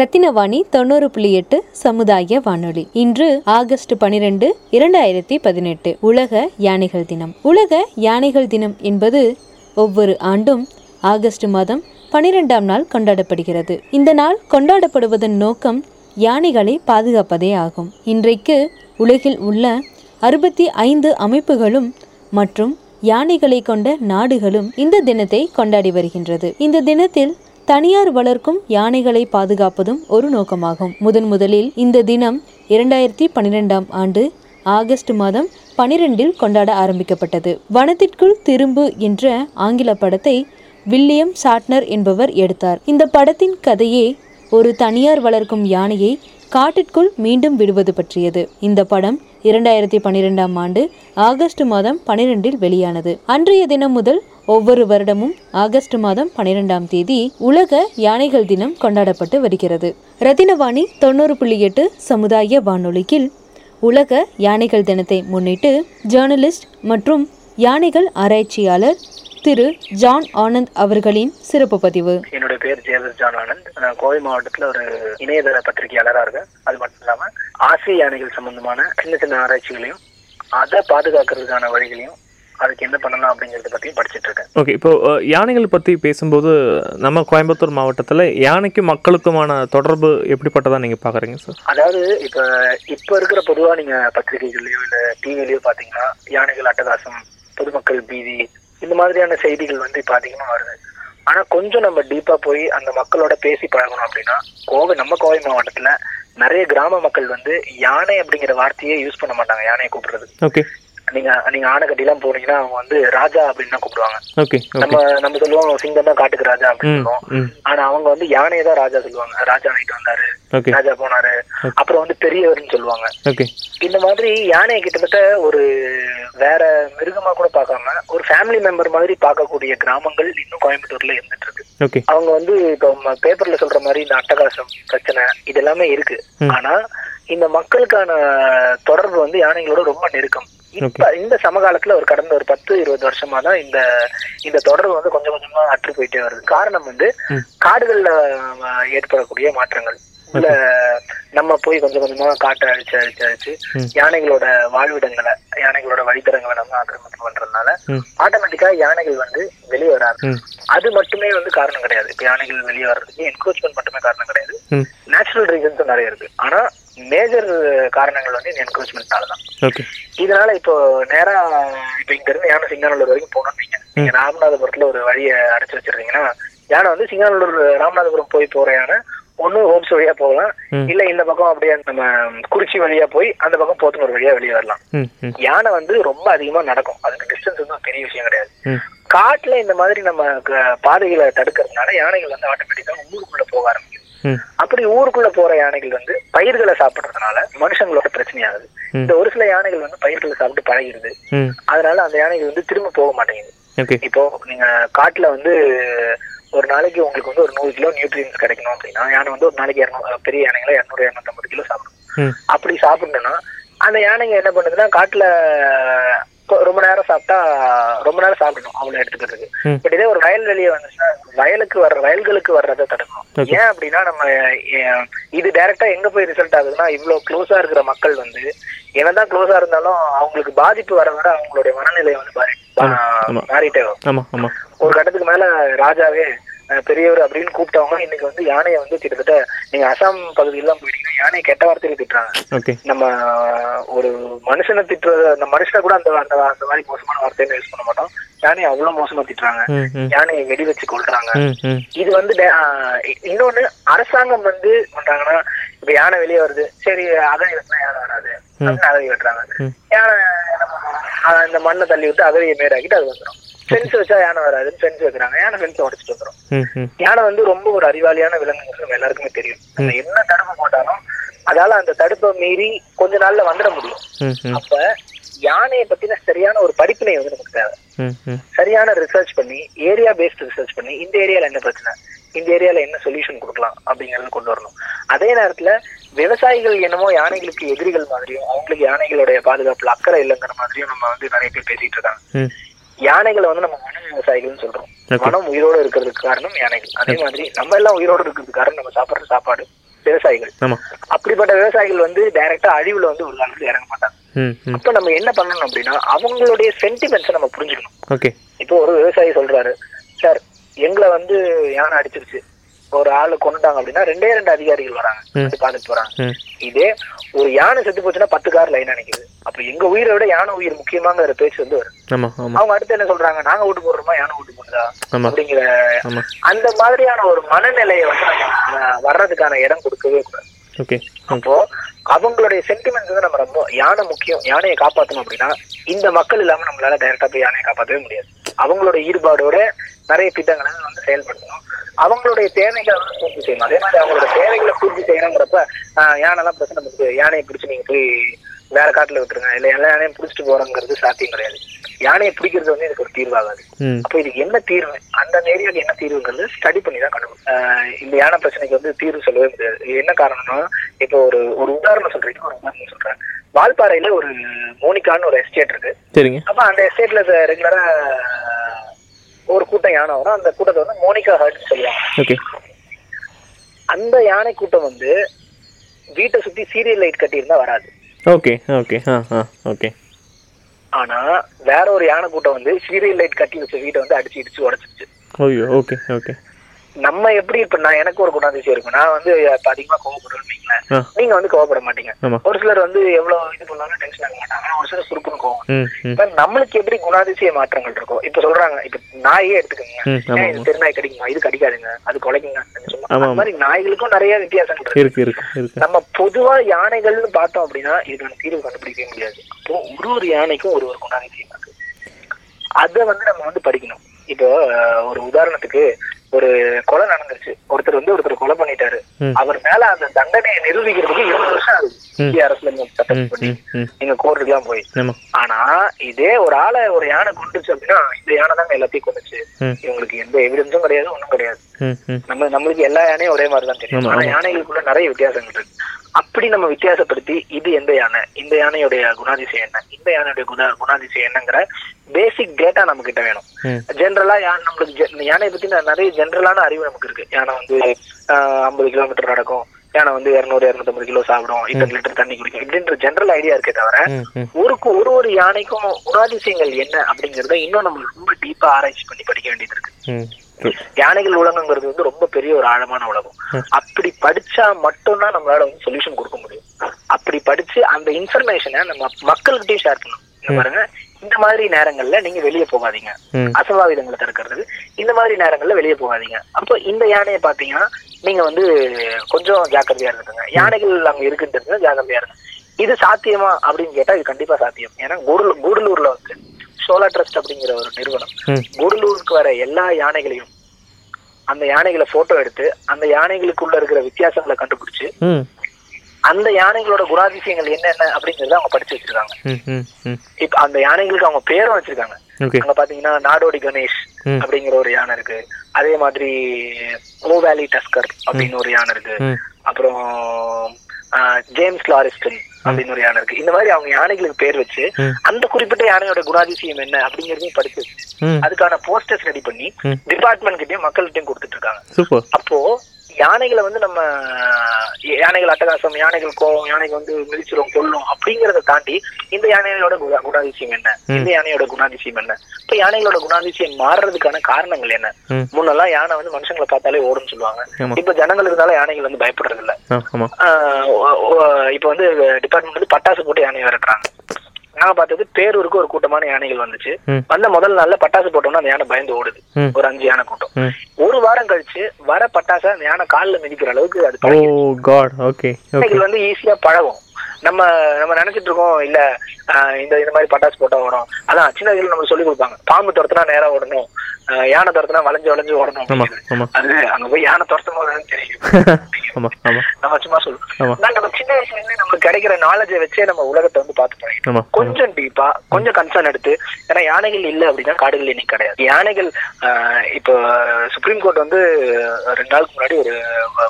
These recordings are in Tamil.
ரத்தினவாணி தொண்ணூறு புள்ளி எட்டு சமுதாய வானொலி. இன்று ஆகஸ்ட் பனிரெண்டு இரண்டாயிரத்தி பதினெட்டு உலக யானைகள் தினம். உலக யானைகள் தினம் என்பது ஒவ்வொரு ஆண்டும் ஆகஸ்ட் மாதம் பனிரெண்டாம் நாள் கொண்டாடப்படுகிறது. இந்த நாள் கொண்டாடப்படுவதன் நோக்கம் யானைகளை பாதுகாப்பதே ஆகும். இன்றைக்கு உலகில் உள்ள அறுபத்தி ஐந்து அமைப்புகளும் மற்றும் யானைகளை கொண்ட நாடுகளும் இந்த தினத்தை கொண்டாடி வருகின்றது. இந்த தினத்தில் தனியார் வளர்க்கும் யானைகளை பாதுகாப்பதும் ஒரு நோக்கமாகும். முதன் முதலில் இந்த தினம் இரண்டாயிரத்தி பன்னிரெண்டாம் ஆண்டு ஆகஸ்ட் மாதம் பனிரெண்டில் கொண்டாட ஆரம்பிக்கப்பட்டது. வனத்திற்குள் திரும்பு என்ற ஆங்கில படத்தை வில்லியம் சாட்னர் என்பவர் எடுத்தார். இந்த படத்தின் கதையே ஒரு தனியார் வளர்க்கும் யானையை காட்டிற்குள் மீண்டும் விடுவது பற்றியது. இந்த படம் இரண்டாயிரத்தி பன்னிரெண்டாம் ஆண்டு ஆகஸ்ட் மாதம் பனிரெண்டில் வெளியானது. அன்றைய தினம் முதல் ஒவ்வொரு வருடமும் ஆகஸ்ட் மாதம் பனிரெண்டாம் தேதி உலக யானைகள் தினம் கொண்டாடப்பட்டு வருகிறது. ரத்தினவாணி தொண்ணூறு புள்ளி எட்டு சமுதாய வானொலியில் உலக யானைகள் தினத்தை முன்னிட்டு ஜேர்னலிஸ்ட் மற்றும் யானைகள் ஆராய்ச்சியாளர் திரு ஜான் ஆனந்த் அவர்களின் சிறப்பு பதிவு. என்னுடைய பேர் ஜேவர் ஜான் ஆனந்த். நான் கோவை மாவட்டத்துல ஒரு இணையதள பத்திரிகையாளராக இருக்கேன். அது மட்டும் இல்லாம ஆசிய யானைகள் சம்பந்தமான சின்ன சின்ன ஆராய்ச்சிகளையும் அதை பாதுகாக்கிறதுக்கான வழிகளையும் அதுக்கு என்ன பண்ணலாம் அப்படிங்கறத பத்தியும் படிச்சிட்டு இருக்கேன். ஓகே இப்போ யானைகள் பற்றி பேசும்போது நம்ம கோயம்புத்தூர் மாவட்டத்தில் யானைக்கும் மக்களுக்குமான தொடர்பு எப்படிப்பட்டதா நீங்கள் பார்க்குறீங்க சார் அதாவது இப்ப இப்ப இருக்கிற பொதுவா நீங்க பத்திரிகைகள்லயோ இல்ல டிவிலயோ பாத்தீங்கன்னா யானைகள் அட்டகாசம் பொதுமக்கள் பீதி இந்த மாதிரியான செய்திகள் வந்து இப்ப அதிகமா வருது. ஆனா கொஞ்சம் நம்ம டீப்பா போய் அந்த மக்களோட பேசி பழகணும் அப்படின்னா கோவை நம்ம கோவை மாவட்டத்துல நிறைய கிராம மக்கள் வந்து யானை அப்படிங்கிற வார்த்தையே யூஸ் பண்ண மாட்டாங்க யானையை கூப்பிடுறது ஓகே நீங்க நீங்க ஆனைக்கட்டி எல்லாம் போனீங்கன்னா அவங்க வந்து ராஜா அப்படின்னு தான் கூப்பிடுவாங்க. நம்ம நம்ம சொல்லுவோம் சிங்கம் தான் காட்டுக்கு ராஜா அப்படின்னு சொல்லுவோம். ஆனா அவங்க வந்து யானையை தான் ராஜா சொல்லுவாங்க. ராஜா நைட்டு வந்தாரு ராஜா போனாரு. அப்புறம் வந்து பெரியவர்னு சொல்லுவாங்க. இந்த மாதிரி யானையை கிட்டத்தட்ட ஒரு வேற மிருகமா கூட பார்க்காம ஒரு ஃபேமிலி மெம்பர் மாதிரி பார்க்கக்கூடிய கிராமங்கள் இன்னும் கோயம்புத்தூர்ல இருந்துட்டு இருக்கு. அவங்க வந்து இப்போ பேப்பர்ல சொல்ற மாதிரி இந்த அட்டகாசம் பிரச்சனை இது எல்லாமே இருக்கு. ஆனா இந்த மக்களுக்கான தொடர்பு வந்து யானைகளோட ரொம்ப நெருக்கம். இப்ப இந்த சமகாலத்துல ஒரு கடந்த ஒரு பத்து இருபது வருஷமா தான் இந்த இந்த தொடர்பு வந்து கொஞ்சம் கொஞ்சமா அற்று போயிட்டே வருது. காரணம் வந்து. காடுகள்ல ஏற்படக்கூடிய மாற்றங்கள். உள்ள நம்ம போய் கொஞ்சம் கொஞ்சமா காட்டை அழிச்சு அழிச்சு அழிச்சு. யானைகளோட வாழ்விடங்களை யானைகளோட வழித்தடங்களை நம்ம ஆக்கிரமிப்பு பண்றதுனால. ஆட்டோமேட்டிக்கா யானைகள் வந்து வெளியே வராது. அது மட்டுமே வந்து காரணம் கிடையாது. இப்ப யானைகள் வெளியே வர்றதுக்கு என்க்ரோச்மெண்ட் மட்டுமே காரணம் கிடையாது. நேச்சுரல் ரீசன்ஸும் நிறைய இருக்கு. ஆனா மேஜர் காரணங்கள் வந்து இந்த என்க்ரோச்மெண்ட்னால தான். இதனால இப்போ நேரா இப்ப இங்க இருந்து யானை சிங்கானல்லூர் வரைக்கும் போனோம் நீங்க நீங்க ராமநாதபுரத்துல ஒரு வழியை அடைச்சு வச்சிருந்தீங்கன்னா யானை வந்து சிங்கானல்லூர் ராமநாதபுரம் போய் போற யானை ஒண்ணு ஹோப்ஸ் வழியா போகலாம். இல்ல இந்த பக்கம் அப்படியே நம்ம குறிச்சி வழியா போய் அந்த பக்கம் போத்தனூர் வழியா வெளியே வரலாம். யானை வந்து ரொம்ப அதிகமா நடக்கும். அதுக்கு டிஸ்டன்ஸ் வந்து பெரிய விஷயம் கிடையாது. காட்டுல இந்த மாதிரி நம்ம பாதைகளை தடுக்கிறதுனால யானைகள் வந்து ஆட்டோமேட்டிக்கா ஊருக்குள்ள போக ஆரம்பிக்கும் அப்படி ஊருக்குள்ள போற யானைகள் வந்து பயிர்களை சாப்பிடுறதுனால மனுஷங்களோட பிரச்சனையாகுது. இந்த ஒரு சில யானைகள் வந்து பயிர்களை சாப்பிட்டு பழகிடுது. ம். அதனால அந்த யானைகள் வந்து திரும்ப போக மாட்டேங்குது. இப்போ நீங்க காட்டுல வந்து ஒரு நாளைக்கு உங்களுக்கு வந்து ஒரு நூறு கிலோ நியூட்ரியன்ஸ் கிடைக்கணும் அப்படின்னா யானை வந்து ஒரு நாளைக்கு இரநூறு பெரிய யானைகளை இரநூறு இரநூத்தம்பது கிலோ சாப்பிடும். அப்படி சாப்பிடணும்னா அந்த யானைங்க என்ன பண்ணுதுன்னா காட்டுல ரொம்ப நேரம் சாப்பிட்டா ரொம்ப நேரம் சாப்பிடணும் அவங்கள எடுத்துக்கிறதுக்கு. பட் இதே ஒரு வயல் வெளியே வந்துச்சுன்னா வயலுக்கு வர்ற வயல்களுக்கு வர்றதை தடுக்கணும். ஏன் அப்படின்னா நம்ம இது டைரக்டா எங்க போய் ரிசல்ட் ஆகுதுன்னா இவ்வளவு க்ளோஸா இருக்கிற மக்கள் வந்து என்னதான் க்ளோஸா இருந்தாலும் அவங்களுக்கு பாதிப்பு வர வர அவங்களுடைய மனநிலை வந்து. மாறிட்டே வரும் ஒரு கட்டத்துக்கு மேல ராஜாவே பெரியவர் அப்படின்னு கூப்பிட்டவங்க இன்னைக்கு வந்து யானையை வந்து கிட்டத்தட்ட நீங்க அசாம் பகுதியெல்லாம் போயிட்டீங்கன்னா யானையை கெட்ட வார்த்தையில திட்டுறாங்க. நம்ம ஒரு மனுஷனை திட்டுறது அந்த மனுஷனை கூட அந்த அந்த அந்த மாதிரி மோசமான வார்த்தையில யூஸ் பண்ண மாட்டோம். யானையை அவ்வளவு மோசமா திட்டுறாங்க. யானையை வெடி வச்சு கொள்றாங்க இது வந்து இன்னொன்னு அரசாங்கம் வந்து பண்றாங்கன்னா இப்ப யானை வெளியே வருது. சரி அகழி வெட்டினா யானை வராது? அப்படின்னு வெட்டுறாங்க. யானை இந்த மண்ணை தள்ளி விட்டு அகழியை மேடாக்கிட்டு அது வந்துடும் ஃபென்ஸ் வச்சா யானை வராதுன்னு ஃபென்ஸ் வைக்கிறாங்க. யானை ஃபென்ஸ் உடச்சிட்டு வந்துடும் யானை வந்து ரொம்ப ஒரு அறிவாளியான விலங்குங்கிறது நம்ம எல்லாருக்குமே தெரியும். நம்ம என்ன தடுப்பு போட்டாலும் அதால அந்த தடுப்பை மீறி கொஞ்ச நாள்ல வந்துட முடியும். அப்ப யானையை பத்தின சரியான ஒரு படிப்பினை வந்து நமக்கு தேவை. சரியான ரிசர்ச் பண்ணி ஏரியா பேஸ்டு ரிசர்ச் பண்ணி இந்த ஏரியால என்ன பிரச்சனை? இந்த ஏரியால என்ன சொல்யூஷன் கொடுக்கலாம் அப்படிங்கறத கொண்டு வரணும். அதே நேரத்துல விவசாயிகள் என்னமோ யானைகளுக்கு எதிரிகள் மாதிரியும் அவங்களுக்கு யானைகளுடைய பாதுகாப்புல அக்கறை இல்லைங்கிற மாதிரியும் நம்ம வந்து நிறைய பேர் பேசிட்டு இருக்காங்க. யானைகளை வந்து நம்ம வன விவசாயிகள்னு சொல்றோம். வனம் உயிரோட இருக்கிறதுக்கு காரணம் யானைகள். அதே மாதிரி நம்ம எல்லாம் உயிரோட இருக்கிறதுக்கு காரணம் நம்ம சாப்பிடுற சாப்பாடு விவசாயிகள். அப்படிப்பட்ட விவசாயிகள் வந்து டைரக்டா அழிவுல வந்து ஒரு காலத்துல இறங்க மாட்டாங்க. அப்ப நம்ம என்ன பண்ணணும் அப்படின்னா அவங்களுடைய சென்டிமெண்ட்ஸை நம்ம புரிஞ்சுக்கணும். ஓகே இப்போ ஒரு விவசாயி சொல்றாரு சார் எங்களை வந்து யானை அடிச்சிருச்சு. ஒரு ஆளு கொண்டுட்டாங்க அப்படின்னா ரெண்டே ரெண்டு அதிகாரிகள் வராங்க. பார்த்துட்டு போறாங்க. இதே ஒரு யானை செத்து போச்சுன்னா பத்து கார் லைனா நிக்குது அப்ப எங்க உயிரை விட யானை உயிர் முக்கியமாங்கிற பேச்சு வந்து ஆமா அவங்க அடுத்து என்ன சொல்றாங்க? நாங்க ஓட்டு போடுறோமா? யானை ஓட்டு போடுதா? அப்படிங்கிற அந்த மாதிரியான ஒரு மனநிலையை வந்து நம்ம வர்றதுக்கான இடம் கொடுக்கவே கூடாது. அப்போ அவங்களுடைய சென்டிமெண்ட் வந்து நம்ம ரொம்ப யானை முக்கியம் யானையை காப்பாற்றணும் அப்படின்னா இந்த மக்கள் இல்லாம நம்மளால டைரக்டா போய் யானையை காப்பாற்றவே முடியாது. அவங்களோட ஈடுபாடோட நிறைய திட்டங்களை வந்து செயல்படுத்தணும் அவங்களுடைய தேவைகளை வந்து பூர்த்தி செய்யணும். அதே மாதிரி அவங்களோட தேவைகளை பூர்த்தி செய்யணுங்கிறப்ப யானைலாம் பிரச்சனை பண்ணுது யானையை பிடிச்சி நீங்க போய் வேற காட்டுல விட்டுருங்க. இல்ல எல்லா யானையும் பிடிச்சிட்டு போறோங்கிறது சாத்தியம் கிடையாது. யானையை பிடிக்கிறது வந்து இதுக்கு ஒரு தீர்வாகாது. அப்போ இதுக்கு என்ன தீர்வு? அந்த ஏரியாவுக்கு என்ன தீர்வுங்கிறது ஸ்டடி பண்ணி தான் கண்டுபிடிக்கும் இந்த யானை பிரச்சனைக்கு வந்து தீர்வு சொல்லவே முடியாது. என்ன காரணம்னா இப்போ ஒரு ஒரு உதாரணம் சொல்றீங்க ஒரு உதாரணம் சொல்றேன். வால்பாறையில ஒரு மோனிகான்னு ஒரு எஸ்டேட் இருக்கு. அப்ப அந்த எஸ்டேட்ல ரெகுலரா ஒரு கூட்டம் யானை வரும். அந்த கூட்டத்தை வந்து மோனிகா ஹர்ட் சொல்லுவாங்க. ஓகே. அந்த யானை கூட்டம் வந்து வீட்டை சுத்தி சீரியல் லைட் கட்டியிருந்தா வராது. Okay okay okay. ஆனா வேற ஒரு யானை கூட்டம் வந்து சீரியல் லைட் கட்டி வச்ச வீட்டை வந்து அடிச்சு இடிச்சு உடைச்சிருச்சு. Okay okay. நம்ம எப்படி இப்ப நான் எனக்கு ஒரு குணாதிசயம் இருக்கும் நான் வந்து அதிகமா. ஆ. நீங்க வந்து கோவப்பட மாட்டீங்க. ஒரு சிலர் வந்து எவ்வளவு இது பண்ணாலும் டென்ஷன் ஆக மாட்டாங்க. ஆனா ஒரு சிலர் சுருக்குன்னு கோவம். நம்மளுக்கு எப்படி குணாதிசய மாற்றங்கள் இருக்கும் இப்ப சொல்றாங்க இப்ப நாயே எடுத்துக்கோங்க. இது தெருநாய் கடிக்குமா? இது கடிக்காதுங்க. அது குலைக்குங்க அந்த மாதிரி நாய்களுக்கும் நிறைய வித்தியாசங்கள் இருக்கு. நம்ம பொதுவா யானைகள்னு பார்த்தோம் அப்படின்னா இதுக்கான தீர்வு கண்டுபிடிக்கவே முடியாது. அப்போ ஒரு ஒரு யானைக்கும் ஒரு ஒரு குணாதிசயம் இருக்கு. அதை வந்து நம்ம வந்து படிக்கணும். இப்போ ஒரு உதாரணத்துக்கு ஒரு கொலை நடந்துருச்சு ஒருத்தர் வந்து ஒருத்தர் கொலை பண்ணிட்டாரு. அவர் மேல அந்த தண்டனையை நிரூபிக்கிறதுக்கு இருபது வருஷம் ஆகுது? இந்திய அரசுல இருந்து சட்டம் பண்ணி நீங்க கோர்ட்டுக்குலாம் போய். ஆமா. ஆனா இதே ஒரு ஆளை ஒரு யானை கொண்டுச்சு அப்படின்னா இந்த யானை தாங்க எல்லாத்தையும் கொண்டுச்சு. இவங்களுக்கு எந்த எவிடன்ஸும் கிடையாது ஒண்ணும் கிடையாது. நம்ம நம்மளுக்கு எல்லா யானையும் ஒரே மாதிரி தான் தெரியும் ஆனா. யானைகளுக்குள்ள நிறைய வித்தியாசங்கள் இருக்கு. அப்படி நம்ம வித்தியாசப்படுத்தி இது எந்த யானை? இந்த யானையுடைய குணாதிசயம் என்ன? இந்த யானையுடைய குண குணாதிசயம் என்னங்கிற பேசிக் டேட்டா நம்ம கிட்ட வேணும் ஜென்ரலா யானை நம்மளுக்கு யானையை பத்தி நிறைய ஜென்ரலான அறிவு நமக்கு இருக்கு. யானை வந்து ஐம்பது கிலோமீட்டர் நடக்கும். யானை வந்து இருநூறு இருநூத்தம்பது கிலோ சாப்பிடும். இத்தனை லிட்டர் தண்ணி குடிக்கும். இப்படின்ற ஜென்ரல் ஐடியா இருக்கே தவிர ஒருக்கு ஒரு ஒரு யானைக்கும் குணாதிசயங்கள் என்ன அப்படிங்கறத இன்னும் நம்ம ரொம்ப டீப்பா ஆராய்ச்சி பண்ணி படிக்க வேண்டியது இருக்கு. யானைகள் உலகங்கிறது வந்து ரொம்ப பெரிய ஒரு ஆழமான உலகம். அப்படி படிச்சா மட்டும்தான் நம்மளால வந்து சொல்யூஷன் கொடுக்க முடியும். அப்படி படிச்சு அந்த இன்ஃபர்மேஷனை நம்ம மக்கள்கிட்டயும் ஷேர் பண்ணணும். பாருங்க இந்த மாதிரி நேரங்கள்ல நீங்க வெளியே போகாதீங்க. அசம்பாவிதங்களை தடுக்கிறது. இந்த மாதிரி நேரங்கள்ல வெளியே போகாதீங்க. அப்போ இந்த யானையை பாத்தீங்கன்னா நீங்க வந்து கொஞ்சம் ஜாக்கிரதையா இருந்துங்க யானைகள் அங்க இருக்குன்றது ஜாக்கிரதையா இருங்க. இது சாத்தியமா அப்படின்னு கேட்டா இது கண்டிப்பா சாத்தியம். ஏன்னா கூடலூர் கூடலூர்ல வந்து சோலா ட்ரஸ்ட் அப்படிங்கிற ஒரு நிறுவனம். கூடலூருக்கு வர எல்லா யானைகளையும் அந்த யானைகளை போட்டோ எடுத்து அந்த யானைகளுக்குள்ள இருக்கிற வித்தியாசங்களை கண்டுபிடிச்சு அந்த யானைகளோட குணாதிசயங்கள் என்னென்ன அப்படிங்கறத அவங்க படிச்சு வச்சிருக்காங்க. இப்ப அந்த யானைகளுக்கு அவங்க பேரும் வச்சிருக்காங்க. அங்க பாத்தீங்கன்னா நாடோடி கணேஷ் அப்படிங்கிற ஒரு யானை இருக்கு. அதே மாதிரி ஓ வேலி டஸ்கர் அப்படின்னு ஒரு யானை இருக்கு. அப்புறம் ஜேம்ஸ் லாரிஸ்டன் அப்படின்னு ஒரு யானை இருக்கு. இந்த மாதிரி அவங்க யானைகளுக்கு பேர் வச்சு. அந்த குறிப்பிட்ட யானையோட குணாதிசயம் என்ன அப்படிங்கறதையும் படிச்சு அதுக்கான போஸ்டர்ஸ் ரெடி பண்ணி. டிபார்ட்மெண்ட் கிட்டயும் மக்கள்கிட்டயும் கொடுத்துட்டு இருக்காங்க. அப்போ யானைகளை வந்து நம்ம யானைகள் அட்டகாசம் யானைகள் கோவம் யானைகள் வந்து மிதிச்சிரும் கொல்லும் அப்படிங்கறத தாண்டி இந்த யானைகளோட குண- குணாதிசயம் என்ன? இந்த யானையோட குணாதிசயம் என்ன? இப்ப யானைகளோட குணாதிசயம் மாறுறதுக்கான காரணங்கள் என்ன? முன்னெல்லாம் யானை வந்து மனுஷங்களை பார்த்தாலே ஓடும்னு சொல்லுவாங்க. இப்ப ஜனங்கள் இருந்தாலும் யானைகள் வந்து பயப்படுறது இல்ல இப்ப வந்து டிபார்ட்மெண்ட் வந்து பட்டாசு போட்டு யானை விரட்டுறாங்க. நாங்க பார்த்தது பேரூருக்கு ஒரு கூட்டமான யானைகள் வந்துச்சு. வந்த முதல் நாள்ல பட்டாசு போட்டோம்னா அந்த யானை பயந்து ஓடுது. ஒரு அஞ்சு யானை கூட்டம். ஒரு வாரம் கழிச்சு வர பட்டாசை அந்த யானை கால்ல மிதிக்கிற அளவுக்கு அது வந்து ஈஸியா பழகும். நம்ம நம்ம நினைச்சிட்டு இருக்கோம் இல்ல இந்த இந்த மாதிரி பட்டாசு போட்டா ஓடும் அதான் சின்ன வயசுல நம்ம சொல்லி கொடுப்பாங்க. பாம்பு துரத்துனா நேரா ஓடணும். யானை துரத்துனா வளைஞ்சு வளைஞ்சு ஓடணும் அது அங்க போய் யானை துரத்தும் போது தெரியும். நம்ம சும்மா. சொல்லுவோம் நம்ம சின்ன வயசுல இருந்து நமக்கு கிடைக்கிற நாலேஜை வச்சே நம்ம உலகத்தை வந்து பார்த்து பழகிட்டோம் ஆமா. கொஞ்சம் டீப்பா கொஞ்சம் கன்சர்ன் எடுத்து ஏன்னா யானைகள் இல்ல அப்படின்னா காடுகள் இன்னைக்கு கிடையாது. யானைகள் இப்போ சுப்ரீம் கோர்ட் வந்து ரெண்டு நாளுக்கு முன்னாடி ஒரு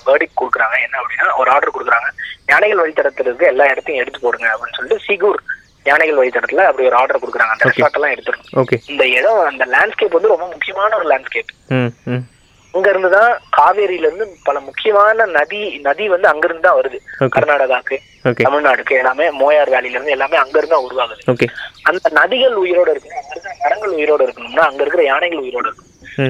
வேர்டிக் கொடுக்குறாங்க. என்ன அப்படின்னா ஒரு ஆர்டர் கொடுக்குறாங்க. யானைகள் வழித்தடத்துல இருக்க எல்லா இடத்தையும் எடுத்து போடுங்க அப்படின்னு சொல்லிட்டு சிகூர் யானைகள் வழித்தடத்துல அப்படி ஒரு ஆர்டர் கொடுக்குறாங்க. அந்த. ரெசார்ட் எல்லாம் எடுத்துடணும். ஓகே இந்த இடம் அந்த லேண்ட்ஸ்கேப் வந்து ரொம்ப முக்கியமான ஒரு லேண்ட்ஸ்கேப் அங்க இருந்து தான் காவேரியில இருந்து பல முக்கியமான நதி நதி வந்து அங்க இருந்து தான் வருது கர்நாடகாக்கு தமிழ்நாடுக்கு எல்லாமே மோயார் வேலியில இருந்து எல்லாமே அங்க இருந்து தான் உருவாகுது அந்த நதிகள் உயிரோட இருக்கணும். அங்க இருக்கிற மரங்கள் உயிரோட இருக்கணும்னா அங்க இருக்கிற யானைகள் உயிரோட இருக்கணும்.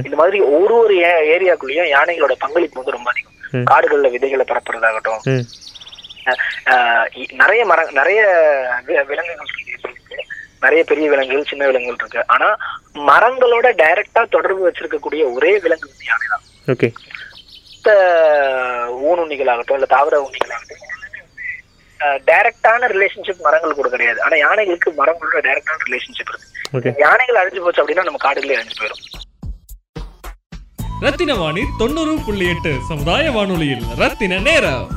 இந்த மாதிரி ஒரு ஒரு ஏரியாக்குள்ளேயும் யானைகளோட பங்களிப்பு வந்து ரொம்ப அதிகம். காடுகள்ல விதைகளை பரப்புறதாகட்டும். நிறைய மர நிறைய விலங்குகள் இருக்கு. நிறைய பெரிய விலங்குகள் சின்ன விலங்குகள் இருக்கு. ஆனா மரங்களோட டைரக்டா தொடர்பு வச்சிருக்கக்கூடிய ஒரே விலங்கு வந்து யானை தான் ஓகே மத்த ஊனுண்ணிகளாகட்டும் இல்ல தாவர உண்ணிகளாகட்டும் டைரக்டான ரிலேஷன்ஷிப் மரங்கள் கூட கிடையாது. ஆனா யானைகளுக்கு மரங்களோட டைரக்டான ரிலேஷன்ஷிப் இருக்கு. யானைகள் அழிஞ்சு போச்சு அப்படின்னா நம்ம காடுகளே அழிஞ்சு போயிடும் ரத்தின வாணி தொண்ணூறு புள்ளி எட்டு சமுதாய வானொலியில் ரத்தின நேரம்.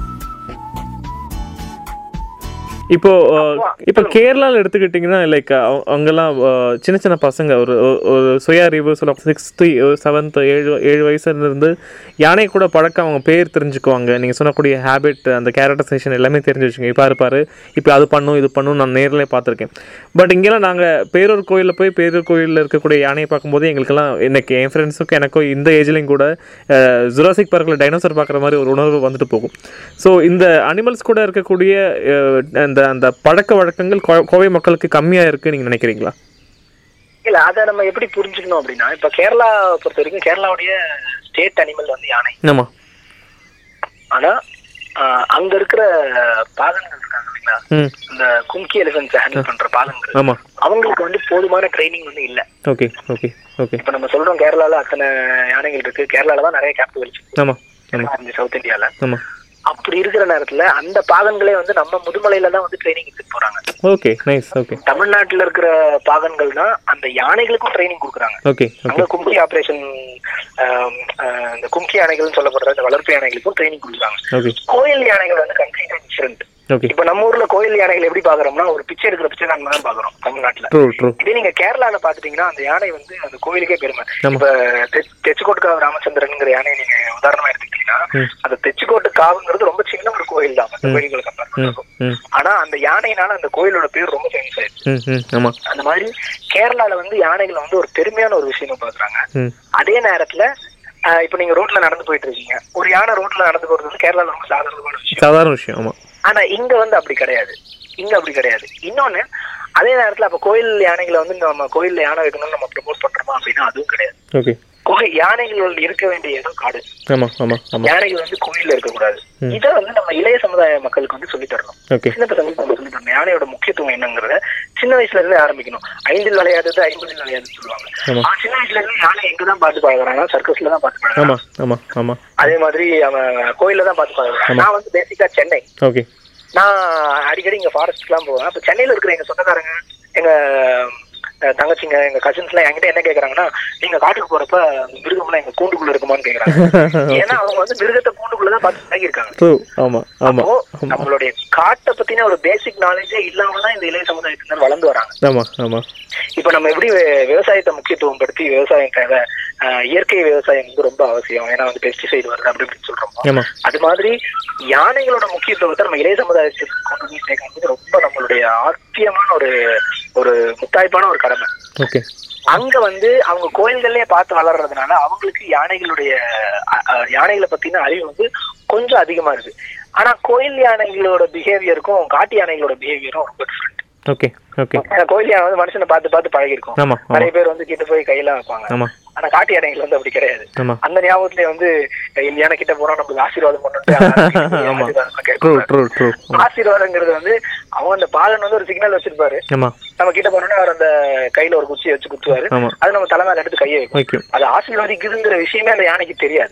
இப்போ இப்போ கேரளாவில் எடுத்துக்கிட்டிங்கன்னா லைக் அங்கெல்லாம் அஹ், சின்ன சின்ன பசங்க ஒரு ஒரு- சுய அறிவு சொல்ல சிக்ஸ்த்து செவன்த்து ஏழு ஏழு வயசுல இருந்து யானை கூட பழக்கம் அவங்க பேர் தெரிஞ்சுக்குவாங்க. நீங்கள் சொன்னக்கூடிய ஹேபிட் அந்த கேரக்டரைசேஷன் எல்லாமே தெரிஞ்சு வச்சுங்க இப்போ இருப்பாரு இப்போ அது பண்ணும் இது பண்ணும் நான் நேரில் பார்த்துருக்கேன். பட் இங்கெல்லாம் நாங்கள் பேரூர் கோயிலில் போய் பேரூர் கோயிலில் இருக்கக்கூடிய யானையை பார்க்கும்போது எங்களுக்கெல்லாம் எனக்கு என் ஃப்ரெண்ட்ஸுக்கும் எனக்கும் இந்த ஏஜ்லேயும் கூட ஜுராசிக் பார்க்கில் டைனோசர் பார்க்குற மாதிரி ஒரு உணர்வு வந்துட்டு போகும். ஸோ இந்த அனிமல்ஸ் கூட இருக்கக்கூடிய அந்த அந்த பழக்க வழக்கங்கள் கோவை மக்களுக்கு கம்மியாக இருக்குது நீங்கள் நினைக்கிறீங்களா? இல்ல அதை நம்ம எப்படி புரிஞ்சுக்கணும் அப்படின்னா இப்ப கேரளா பொறுத்த வரைக்கும் கேரளாவுடைய ஸ்டேட் அனிமல் வந்து யானை. ஆமாம் ஆனா ஆஹ் அங்க இருக்கிற பாகன்கள் இருக்காங்க இல்லைங்களா? இந்த கும்கி எலிஃபென்ட்ஸ் ஹேண்டில் பண்ற பாகன்கள் அவங்களுக்கு வந்து போதுமான ட்ரைனிங் வந்து இல்ல. Okay okay okay. இப்ப நம்ம சொல்றோம் கேரளால அத்தனை யானைகள் இருக்கு. கேரளால தான் நிறைய ஆமாம் ஆமாம் சவுத் இந்தியால ஆமாம் அப்படி இருக்கிற நேரத்துல அந்த பாகன்களே வந்து நம்ம முதுமலையில தான் வந்து ட்ரைனிங் எடுத்துட்டு போறாங்க. ஓகே நைஸ் ஓகே தமிழ்நாட்டுல இருக்கிற பாகன்கள் தான் அந்த யானைகளுக்கும் ட்ரைனிங் கொடுக்குறாங்க. ஓகே அங்க கும்கி ஆபரேஷன் இந்த கும்கி யானைகள்னு சொல்லப்படுற இந்த வளர்ப்பு யானைகளுக்கும் ட்ரைனிங் கொடுக்குறாங்க. கோயில் யானைகள் வந்து கம்ப்ளீட்டா டிஃபரெண்ட் இப்ப நம்ம ஊர்ல கோயில் யானைகள் எப்படி பாக்குறோம்னா ஒரு பிச்சை எடுக்கிற பிச்சை தான் தான் பாக்குறோம் தமிழ்நாட்டுல. இதே நீங்க கேரளால பாத்துட்டீங்கன்னா அந்த யானை வந்து அந்த கோயிலுக்கே பெருமை. இப்ப தெ- தெச்சுக்கோட்டுக்காவு ராமச்சந்திரன்ங்கிற யானை நீங்க உதாரணமா ம். அந்த தெச்சுக்கோட்டு காவுங்கிறது ரொம்ப சின்ன ஒரு கோயில் தான். மற்ற கோயில்களை கம்பேர் ஆனா அந்த யானையினால அந்த கோயிலோட பேர் ரொம்ப ஃபேமஸ் ஆயிடுச்சு. அந்த மாதிரி கேரளால வந்து யானைகளை வந்து ஒரு பெருமையான ஒரு விஷயமா பாக்குறாங்க அதே நேரத்துல இப்ப நீங்க ரோட்ல நடந்து போயிட்டு இருக்கீங்க. ஒரு யானை ரோட்ல நடந்து போறது வந்து கேரளால ரொம்ப சாதாரணமான விஷயம். சாதாரண விஷயம் ஆமாம் ஆனா இங்க வந்து அப்படி கிடையாது. இங்க அப்படி கிடையாது. இன்னொன்னு அதே நேரத்துல அப்ப கோயில் யானைகளை வந்து நம்ம கோயில்ல யானை வைக்கணும்னு நம்ம ப்ரமோட் பண்றோமா அப்படின்னா அதுவும் கிடையாது. கோயில் யானைகள் இருக்க வேண்டிய இடம் காடு. யானைகள் வந்து கோயில்ல இருக்கக்கூடாது. இதை வந்து நம்ம இளைய சமுதாய மக்களுக்கு வந்து சொல்லி தரணும். சின்ன பசங்களுக்கு நம்ம சொல்லி தரணும். யானையோட முக்கியத்துவம் என்னங்கிறத சின்ன வயசுல இருந்தே ஆரம்பிக்கணும். ஐந்தில் விளையாடுறது ஐம்பதில் விளையாடுன்னு சொல்லுவாங்க. ஆனா சின்ன வயசுல இருந்து யானை எங்க தான் பார்த்து பழகுறாங்க சர்க்கஸ்ல தான் பார்த்து பழகுறாங்க. அதே மாதிரி அவன் கோயில்ல தான் பார்த்து பழகுறான். நான் வந்து பேசிக்கா சென்னை. நான் அடிக்கடி இங்க ஃபாரஸ்ட்லாம் போவேன். அப்ப சென்னையில இருக்கிற எங்க சொந்தக்காரங்க எங்க தங்கச்சிங்க எங்க கசின்ஸ் எல்லாம் என்கிட்ட என்ன கேக்குறாங்கன்னா நீங்க காட்டுக்கு போறப்ப மிருகம்லாம் எங்க கூண்டுக்குள்ள இருக்குமான்னு கேக்குறாங்க. ஏன்னா அவங்க வந்து மிருகத்தை கூண்டுக்குள்ளதான் பார்த்து பழகிருக்காங்க அப்போ நம்மளுடைய காட்டை பத்தின ஒரு பேசிக் நாலேஜே இல்லாம தான் இந்த இளைய சமுதாயத்தினர் வளர்ந்து வராங்க. இப்ப நம்ம எப்படி விவசாயத்தை முக்கியத்துவம் படுத்தி விவசாயம் தேவை இயற்கை விவசாயம் வந்து ரொம்ப அவசியம். ஏன்னா வந்து பெஸ்டிசைடு வருது அப்படி இப்படின்னு சொல்றோம். அது மாதிரி யானைகளோட முக்கியத்துவத்தை நம்ம இளைய சமுதாயத்துக்கு கொண்டு போய் சேர்க்கறது ரொம்ப நம்மளுடைய ஆத்தியமான ஒரு ஒரு முத்தாய்ப்பான ஒரு கடமை. ஓகே. அங்க வந்து அவங்க கோயில்கள்லயே பார்த்து வளர்றதுனால அவங்களுக்கு யானைகளுடைய யானைகளை பத்தின அறிவு வந்து கொஞ்சம் அதிகமா இருக்கு. ஆனா கோயில் யானைகளோட பிஹேவியருக்கும் காட்டு யானைகளோட பிஹேவியரும் ரொம்ப டிஃப்ரெண்ட் ஓகே ஓகே கோயில் யானை வந்து மனுஷனை பார்த்து பார்த்து பழகிருக்கும் நிறைய பேர் வந்து கிட்ட போய் கையெல்லாம் வைப்பாங்க. ஆனா காட்டு யானைகள் வந்து அப்படி கிடையாது. அந்த ஞாபகத்துல வந்து யானை கிட்ட போனா நம்மளுக்கு ஆசீர்வாதம் பண்ணிட்டு ஆமா. ஆசீர்வாதங்கிறது வந்து அவன் அந்த பாலன் வந்து ஒரு சிக்னல் வச்சிருப்பாரு. நம்ம கிட்ட போனோம்னா அவர் அந்த கையில ஒரு குச்சியை வச்சு குத்துவாரு. அது நம்ம தலை மேல எடுத்து கையை வைக்கும். அது ஆசீர்வாதிக்குதுங்கிற விஷயமே அந்த யானைக்கு தெரியாது.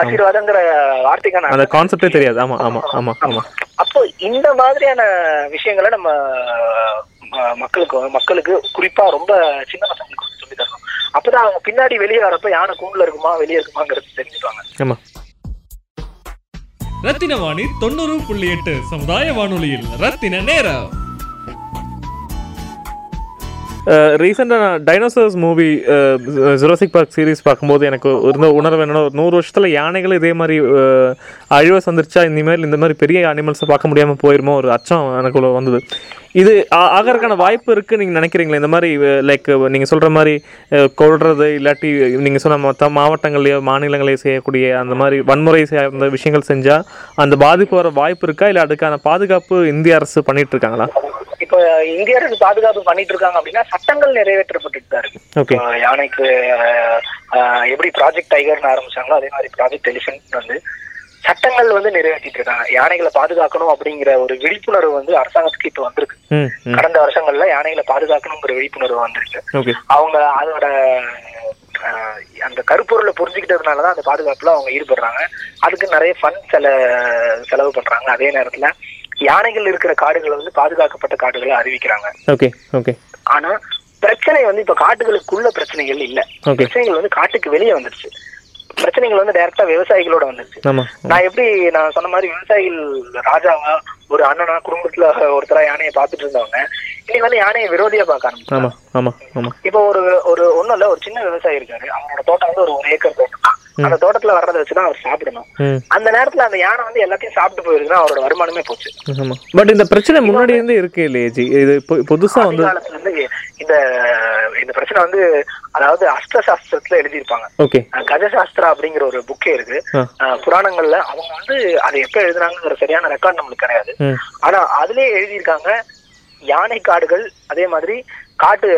ஆசீர்வாதங்கிற வார்த்தைக்கான அந்த கான்செப்டே தெரியாது. ஆமாம் ஆமாம் ஆமாம் ஆமாம் அப்போ இந்த மாதிரியான விஷயங்களை நம்ம மக்களுக்கு மக்களுக்கு குறிப்பா ரொம்ப சின்ன பசங்களுக்கு சொல்லி தரணும். அப்பதான் அவங்க பின்னாடி வெளியே வரப்ப யானை கூண்டுல இருக்குமா வெளியே இருக்குமாங்கிறது தெரிஞ்சுப்பாங்க. ரத்தின வாணி தொண்ணூறு புள்ளி எட்டு சமுதாய வானொலியில் ரத்தின நேரம். ரீசெண்டாக நான் dinosaurs movie Jurassic Park series பார்க்கும்போது எனக்கு இருந்த உணர்வு என்னன்னா ஒரு நூறு வருஷத்தில் யானைகள் இதே மாதிரி uh, அழிவாக அழிவை சந்திரிச்சா? இனிமேல் இந்த மாதிரி பெரிய அனிமல்ஸை பார்க்க முடியாமல் போயிருமோ? ஒரு அச்சம் எனக்குள்ள வந்தது. இது ஆ- ஆகறதுக்கான வாய்ப்பு இருக்குது நீங்கள் நினைக்கிறீங்களா? இந்த மாதிரி uh, லைக் uh, நீங்கள் சொல்கிற மாதிரி அஹ், இல்லாட்டி நீங்கள் சொன்ன மற்ற மாவட்டங்கள்லையோ மாநிலங்களையோ செய்யக்கூடிய அந்த மாதிரி வன்முறை சார்ந்த விஷயங்கள் செஞ்சால் அந்த பாதிப்பு வர வாய்ப்பு இருக்கா? இல்லை அதுக்கான பாதுகாப்பு இந்திய அரசு பண்ணிகிட்டு இருக்காங்களா? இப்போ இந்திய அரசு பாதுகாப்பு பண்ணிட்டு இருக்காங்க அப்படின்னா சட்டங்கள் நிறைவேற்றப்பட்டுட்டு தான் இருக்கு. யானைக்கு எப்படி ப்ராஜெக்ட் டைகர்னு ஆரம்பிச்சாங்களோ அதே மாதிரி ப்ராஜெக்ட் எலிஃபென்ட் வந்து சட்டங்கள் வந்து நிறைவேற்றிட்டு இருக்காங்க. யானைகளை பாதுகாக்கணும் அப்படிங்கிற ஒரு விழிப்புணர்வு வந்து அரசாங்கத்துக்கு இப்போ வந்திருக்கு. கடந்த வருஷங்கள்ல யானைகளை பாதுகாக்கணுங்கிற விழிப்புணர்வு வந்திருக்கு அவங்க அதோட அந்த கருப்பொருளை புரிஞ்சுக்கிட்டதுனால தான் அந்த பாதுகாப்புல அவங்க ஈடுபடுறாங்க. அதுக்கு நிறைய ஃபண்ட் செல செலவு பண்றாங்க. அதே நேரத்துல யானைகள் இருக்கிற காடுகளை வந்து பாதுகாக்கப்பட்ட காடுகளை அறிவிக்கிறாங்க. ஓகே ஓகே ஆனா பிரச்சனை வந்து இப்ப காட்டுகளுக்குள்ள பிரச்சனைகள் இல்ல. பிரச்சனைகள் வந்து காட்டுக்கு வெளியே வந்துருச்சு. பிரச்சனைகள் வந்து டைரக்டா விவசாயிகளோட வந்துருச்சு ஆமாம் நான் எப்படி நான் சொன்ன மாதிரி விவசாயிகள் ராஜாவா ஒரு அண்ணனா குடும்பத்துல ஒருத்தரா யானையை பார்த்துட்டு இருந்தவங்க இன்னைக்கு வந்து யானையை விரோதியா பார்க்க ஆரம்பிச்சாங்க இப்போ ஒரு ஒரு ஒண்ணும் இல்ல ஒரு சின்ன விவசாயி இருக்காரு. அவனோட தோட்டம் வந்து ஒரு ஒரு ஏக்கர் தோட்டம். அந்த தோட்டத்துல வர்றதை வச்சுதான் அவர் சாப்பிடணும். அந்த நேரத்துல அந்த யானை வந்து எல்லாத்தையும் சாப்பிட்டு போயிருக்குன்னா அவரோட வருமானமே போச்சு. பட் இந்த பிரச்சனை முன்னாடி இருந்தே இருக்கு இல்லையே இது புதுசா வந்து இந்த இந்த பிரச்சனை வந்து அதாவது அஷ்ட சாஸ்திரத்துல எழுதியிருப்பாங்க கஜசாஸ்திரா அப்படிங்கிற ஒரு புக்கே இருக்கு. புராணங்கள்ல அவங்க வந்து அதை எப்ப எழுதுனாங்கிற சரியான ரெக்கார்ட் நம்மளுக்கு கிடையாது. ஆனா அதுலயே எழுதியிருக்காங்க யானை காடுகள் அதே மாதிரி காட்டு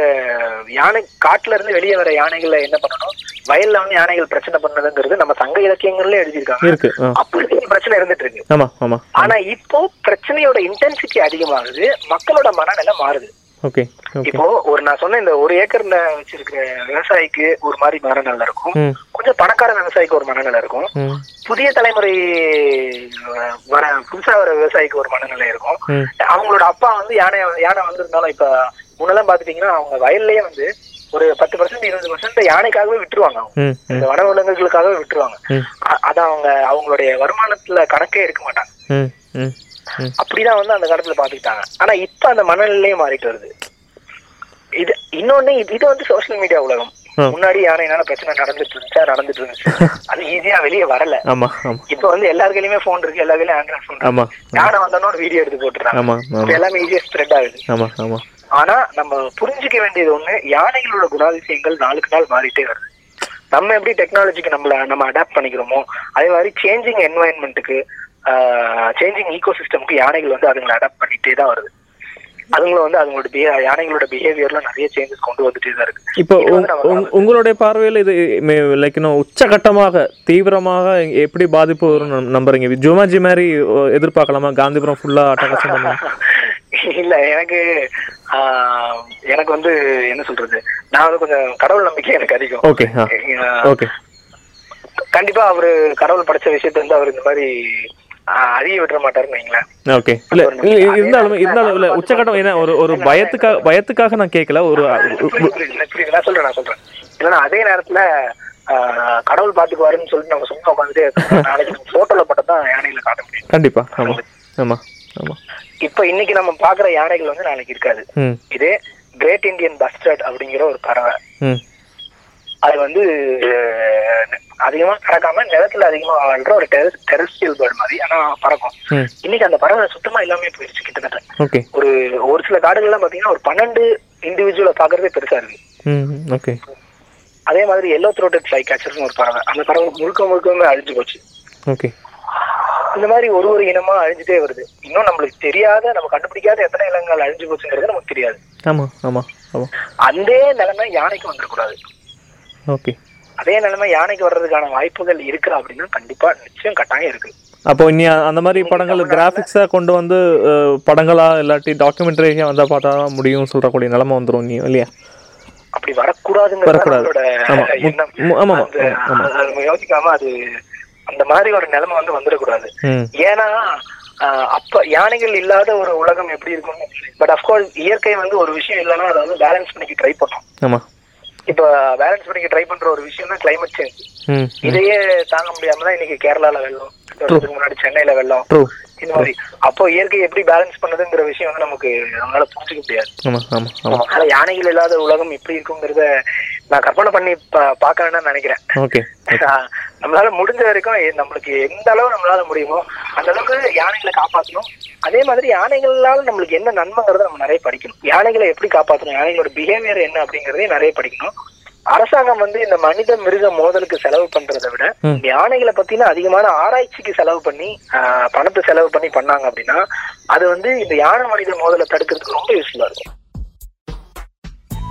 யானை காட்டுல இருந்து வெளியே வர யானைகளை என்ன பண்ணணும்? வயல்ல வந்து யானைகள் பிரச்சனை பண்ணதுங்கிறது நம்ம சங்க இலக்கியங்கள்ல எழுதியிருக்காங்க. அப்படி பிரச்சனை இருந்துட்டு இருக்கு. ஆனா இப்போ பிரச்சனையோட இன்டென்சிட்டி அதிகமாகுது மக்களோட மனநிலை மாறுது. ஓகே இப்போ ஒரு நான் சொன்ன இந்த ஒரு ஏக்கர்ல வச்சிருக்கிற விவசாயிக்கு ஒரு மாதிரி மனநிலை இருக்கும். ம். கொஞ்சம் பணக்கார விவசாயிக்கு ஒரு மனநிலை இருக்கும். புதிய தலைமுறை வர புதுசா வர விவசாயிக்கு ஒரு மனநிலை இருக்கும். அவங்களோட அப்பா வந்து யானை யானை வந்திருந்தாலும் இப்ப முன்னெல்லாம் பாத்துட்டீங்கன்னா அவங்க வயல்லயே வந்து ஒரு பத்து பர்சன்ட் இருபது பர்சன்ட் யானைக்காகவே விட்டுருவாங்க அவங்க. இந்த வனவிலங்குகளுக்காகவே விட்டுருவாங்க. ம். அ- அத அவங்க அவங்களுடைய வருமானத்துல கணக்கே எடுக்க மாட்டாங்க. அப்படிதான் வந்து அந்த காலத்துல பாத்துக்கிட்டாங்க. ஆனா இப்ப அந்த மனநிலையே மாறிட்டு வருது. இது இன்னொன்னு இது வந்து சோஷியல் மீடியா உலகம். முன்னாடி யானைனால பிரச்சனை நடந்துட்டு இருந்துச்சா நடந்துட்டு இருந்துச்சு. அது ஈஸியா வெளியே வரல. இப்ப வந்து எல்லார் கையிலுமே போன் இருக்கு எல்லா கையிலும் ஆண்ட்ராய்ட் போன் யானை வந்தோன்னு ஒரு வீடியோ எடுத்து போட்டுறாங்க எல்லாமே ஈஸியா ஸ்ப்ரெட் ஆகுது. ஆனா நம்ம புரிஞ்சுக்க வேண்டியது ஒண்ணு யானைகளோட குணாதிசயங்கள் நாளுக்கு நாள் மாறிட்டே வருது. நம்ம எப்படி டெக்னாலஜிக்கு நம்மள நம்ம அடாப்ட் பண்ணிக்கிறோமோ அதே மாதிரி சேஞ்சிங் என்வாயன்மெண்ட்டுக்கு சேஞ்சிங் ஈகோ சிஸ்டம்க்கு யானைகள் வந்து அதுங்களை அடாப்ட் பண்ணிட்டே தான் வருது. அதுங்களும் வந்து அதுங்களோட beha- யானைகளோட பிஹேவியர்ல நிறைய சேஞ்சஸ் கொண்டு வந்துட்டே தான் இருக்கு. இப்போ உங்களுடைய பார்வையில் இது லைக் இன்னும் உச்சகட்டமாக தீவிரமாக எப்படி பாதிப்பு வரும்னு நம்- நம்புறீங்க? ஜுமாஜி மாதிரி எதிர்பார்க்கலாமா? காந்திபுரம் ஃபுல்லா அட்டகாசம் இல்ல எனக்கு எனக்கு வந்து என்ன சொல்றது? நான் வந்து கொஞ்சம் கடவுள் நம்பிக்கை எனக்கு அதிகம். ஓகே ஓகே கண்டிப்பா அவரு கடவுள் படைச்ச விஷயத்த வந்து அவர் இந்த மாதிரி அறிய விட்டுற மாட்டாருன்னு வைங்களேன். ஓகே. இல்ல இருந்தாலும் இருந்தாலும் இல்ல உச்சகட்டம் என்ன ஒரு ஒரு பயத்துக்காக பயத்துக்காக நான் கேட்கல ஒரு. நான் சொல்றேன் நான் சொல்றேன். இல்லைன்னா அதே நேரத்துல ஆஹ், கடவுள் பாத்துக்குவாருன்னு சொல்லிட்டு நம்ம சும்மா உட்காந்துட்டே. நாளைக்கு போட்டோல பட்டதான் யானைகளை காட்ட முடியும். கண்டிப்பா ஆமா ஆமா ஆமா. இப்ப இன்னைக்கு நம்ம பாக்குற யானைகள் வந்து நாளைக்கு இருக்காது. இதே கிரேட் இந்தியன் பஸ்டர்ட் அப்படிங்கிற ஒரு பறவை. அது வந்து அதிகமா பறக்காம நிலத்துல அதிகமா வாழ்ற ஒரு டெரஸ்டியல் பேர்டு மாதிரி ஆனா பறக்கும். இன்னைக்கு அந்த பறவை சுத்தமா இல்லாம போயிருச்சு கிட்டத்தட்ட. ஒரு ஒரு சில காடுகள்லாம் பாத்தீங்கன்னா ஒரு பன்னெண்டு இண்டிவிஜுவலை பாக்குறதே பெருசா இருக்கு. அதே மாதிரி எல்லோ த்ரோட்டட் ஃப்ளை கேச்சர்னு ஒரு பறவை. அந்த பறவை முழுக்க முழுக்கமே அழிஞ்சு போச்சு. ஓகே. இந்த மாதிரி ஒரு ஒரு இனமா அழிஞ்சுட்டே வருது. இன்னும் நம்மளுக்கு தெரியாத நம்ம கண்டுபிடிக்காத எத்தனை இனங்கள் அழிஞ்சு போச்சுங்கிறது நமக்கு தெரியாது. ஆமா ஆமா ஆமா. அந்த நிலைமை யானைக்கு வந்துடக்கூடாது. ஓகே. அதே நிலைமை யானைக்கு வர்றதுக்கான வாய்ப்புகள் இருக்கா அப்படின்னா கண்டிப்பா நிச்சயம் கட்டாயம் இருக்கு. அப்போ இனி அந்த மாதிரி படங்கள் கிராஃபிக்ஸாக கொண்டு வந்து படங்களா இல்லாட்டி டாக்குமெண்ட்ரியாக வந்தால் பார்த்தா முடியும் சொல்கிறக்கூடிய நிலமை வந்துடும் நீ இல்லையா? அப்படி வரக்கூடாதுங்கிறது யோசிக்காம அது அந்த மாதிரி ஒரு நிலைமை வந்து வந்துடக்கூடாது. ஏன்னா அப்ப யானைகள் இல்லாத ஒரு உலகம் எப்படி இருக்கும் பட் அஃப்கோர்ஸ் இயற்கை வந்து ஒரு விஷயம் இல்லைன்னா அதை வந்து பேலன்ஸ் பண்ணிக்க ட்ரை பண்ணும் இப்ப பேலன்ஸ் பண்ணிக்க ட்ரை பண்ற ஒரு விஷயம் தான் கிளைமேட் சேஞ்ச் இதையே தாங்க முடியாம தான் இன்னைக்கு கேரளால வெள்ளம் முன்னாடி சென்னையில வெள்ளம் இந்த மாதிரி. அப்போ இயற்கை எப்படி பேலன்ஸ் பண்ணுதுங்கிற விஷயம் வந்து நமக்கு நம்மளால புரிஞ்சுக்க முடியாது. யானைகள் இல்லாத உலகம் எப்படி இருக்குங்கிறத நான் கற்பனை பண்ணி பா- பார்க்க வேண்டாம்னு நினைக்கிறேன். நம்மளால முடிஞ்ச வரைக்கும் நம்மளுக்கு எந்த அளவு நம்மளால முடியுமோ அந்த அளவுக்கு யானைகளை காப்பாற்றணும் அதே மாதிரி யானைகளால நம்மளுக்கு என்ன நன்மைங்கிறத நம்ம நிறைய படிக்கணும். யானைகளை எப்படி காப்பாற்றணும் யானைகளோட பிஹேவியர் என்ன அப்படிங்கறதையும் நிறைய படிக்கணும். அரசாங்கம் வந்து இந்த மனித மிருக மோதலுக்கு செலவு பண்றதை விட. யானைகளை பத்தின அதிகமான ஆராய்ச்சிக்கு செலவு பண்ணி ஆஹ் பணத்தை செலவு பண்ணி பண்ணாங்க அப்படின்னா அது வந்து இந்த யானை மனித மோதலை தடுக்கிறதுக்கு ரொம்ப யூஸ்ஃபுல்லா இருக்கும்.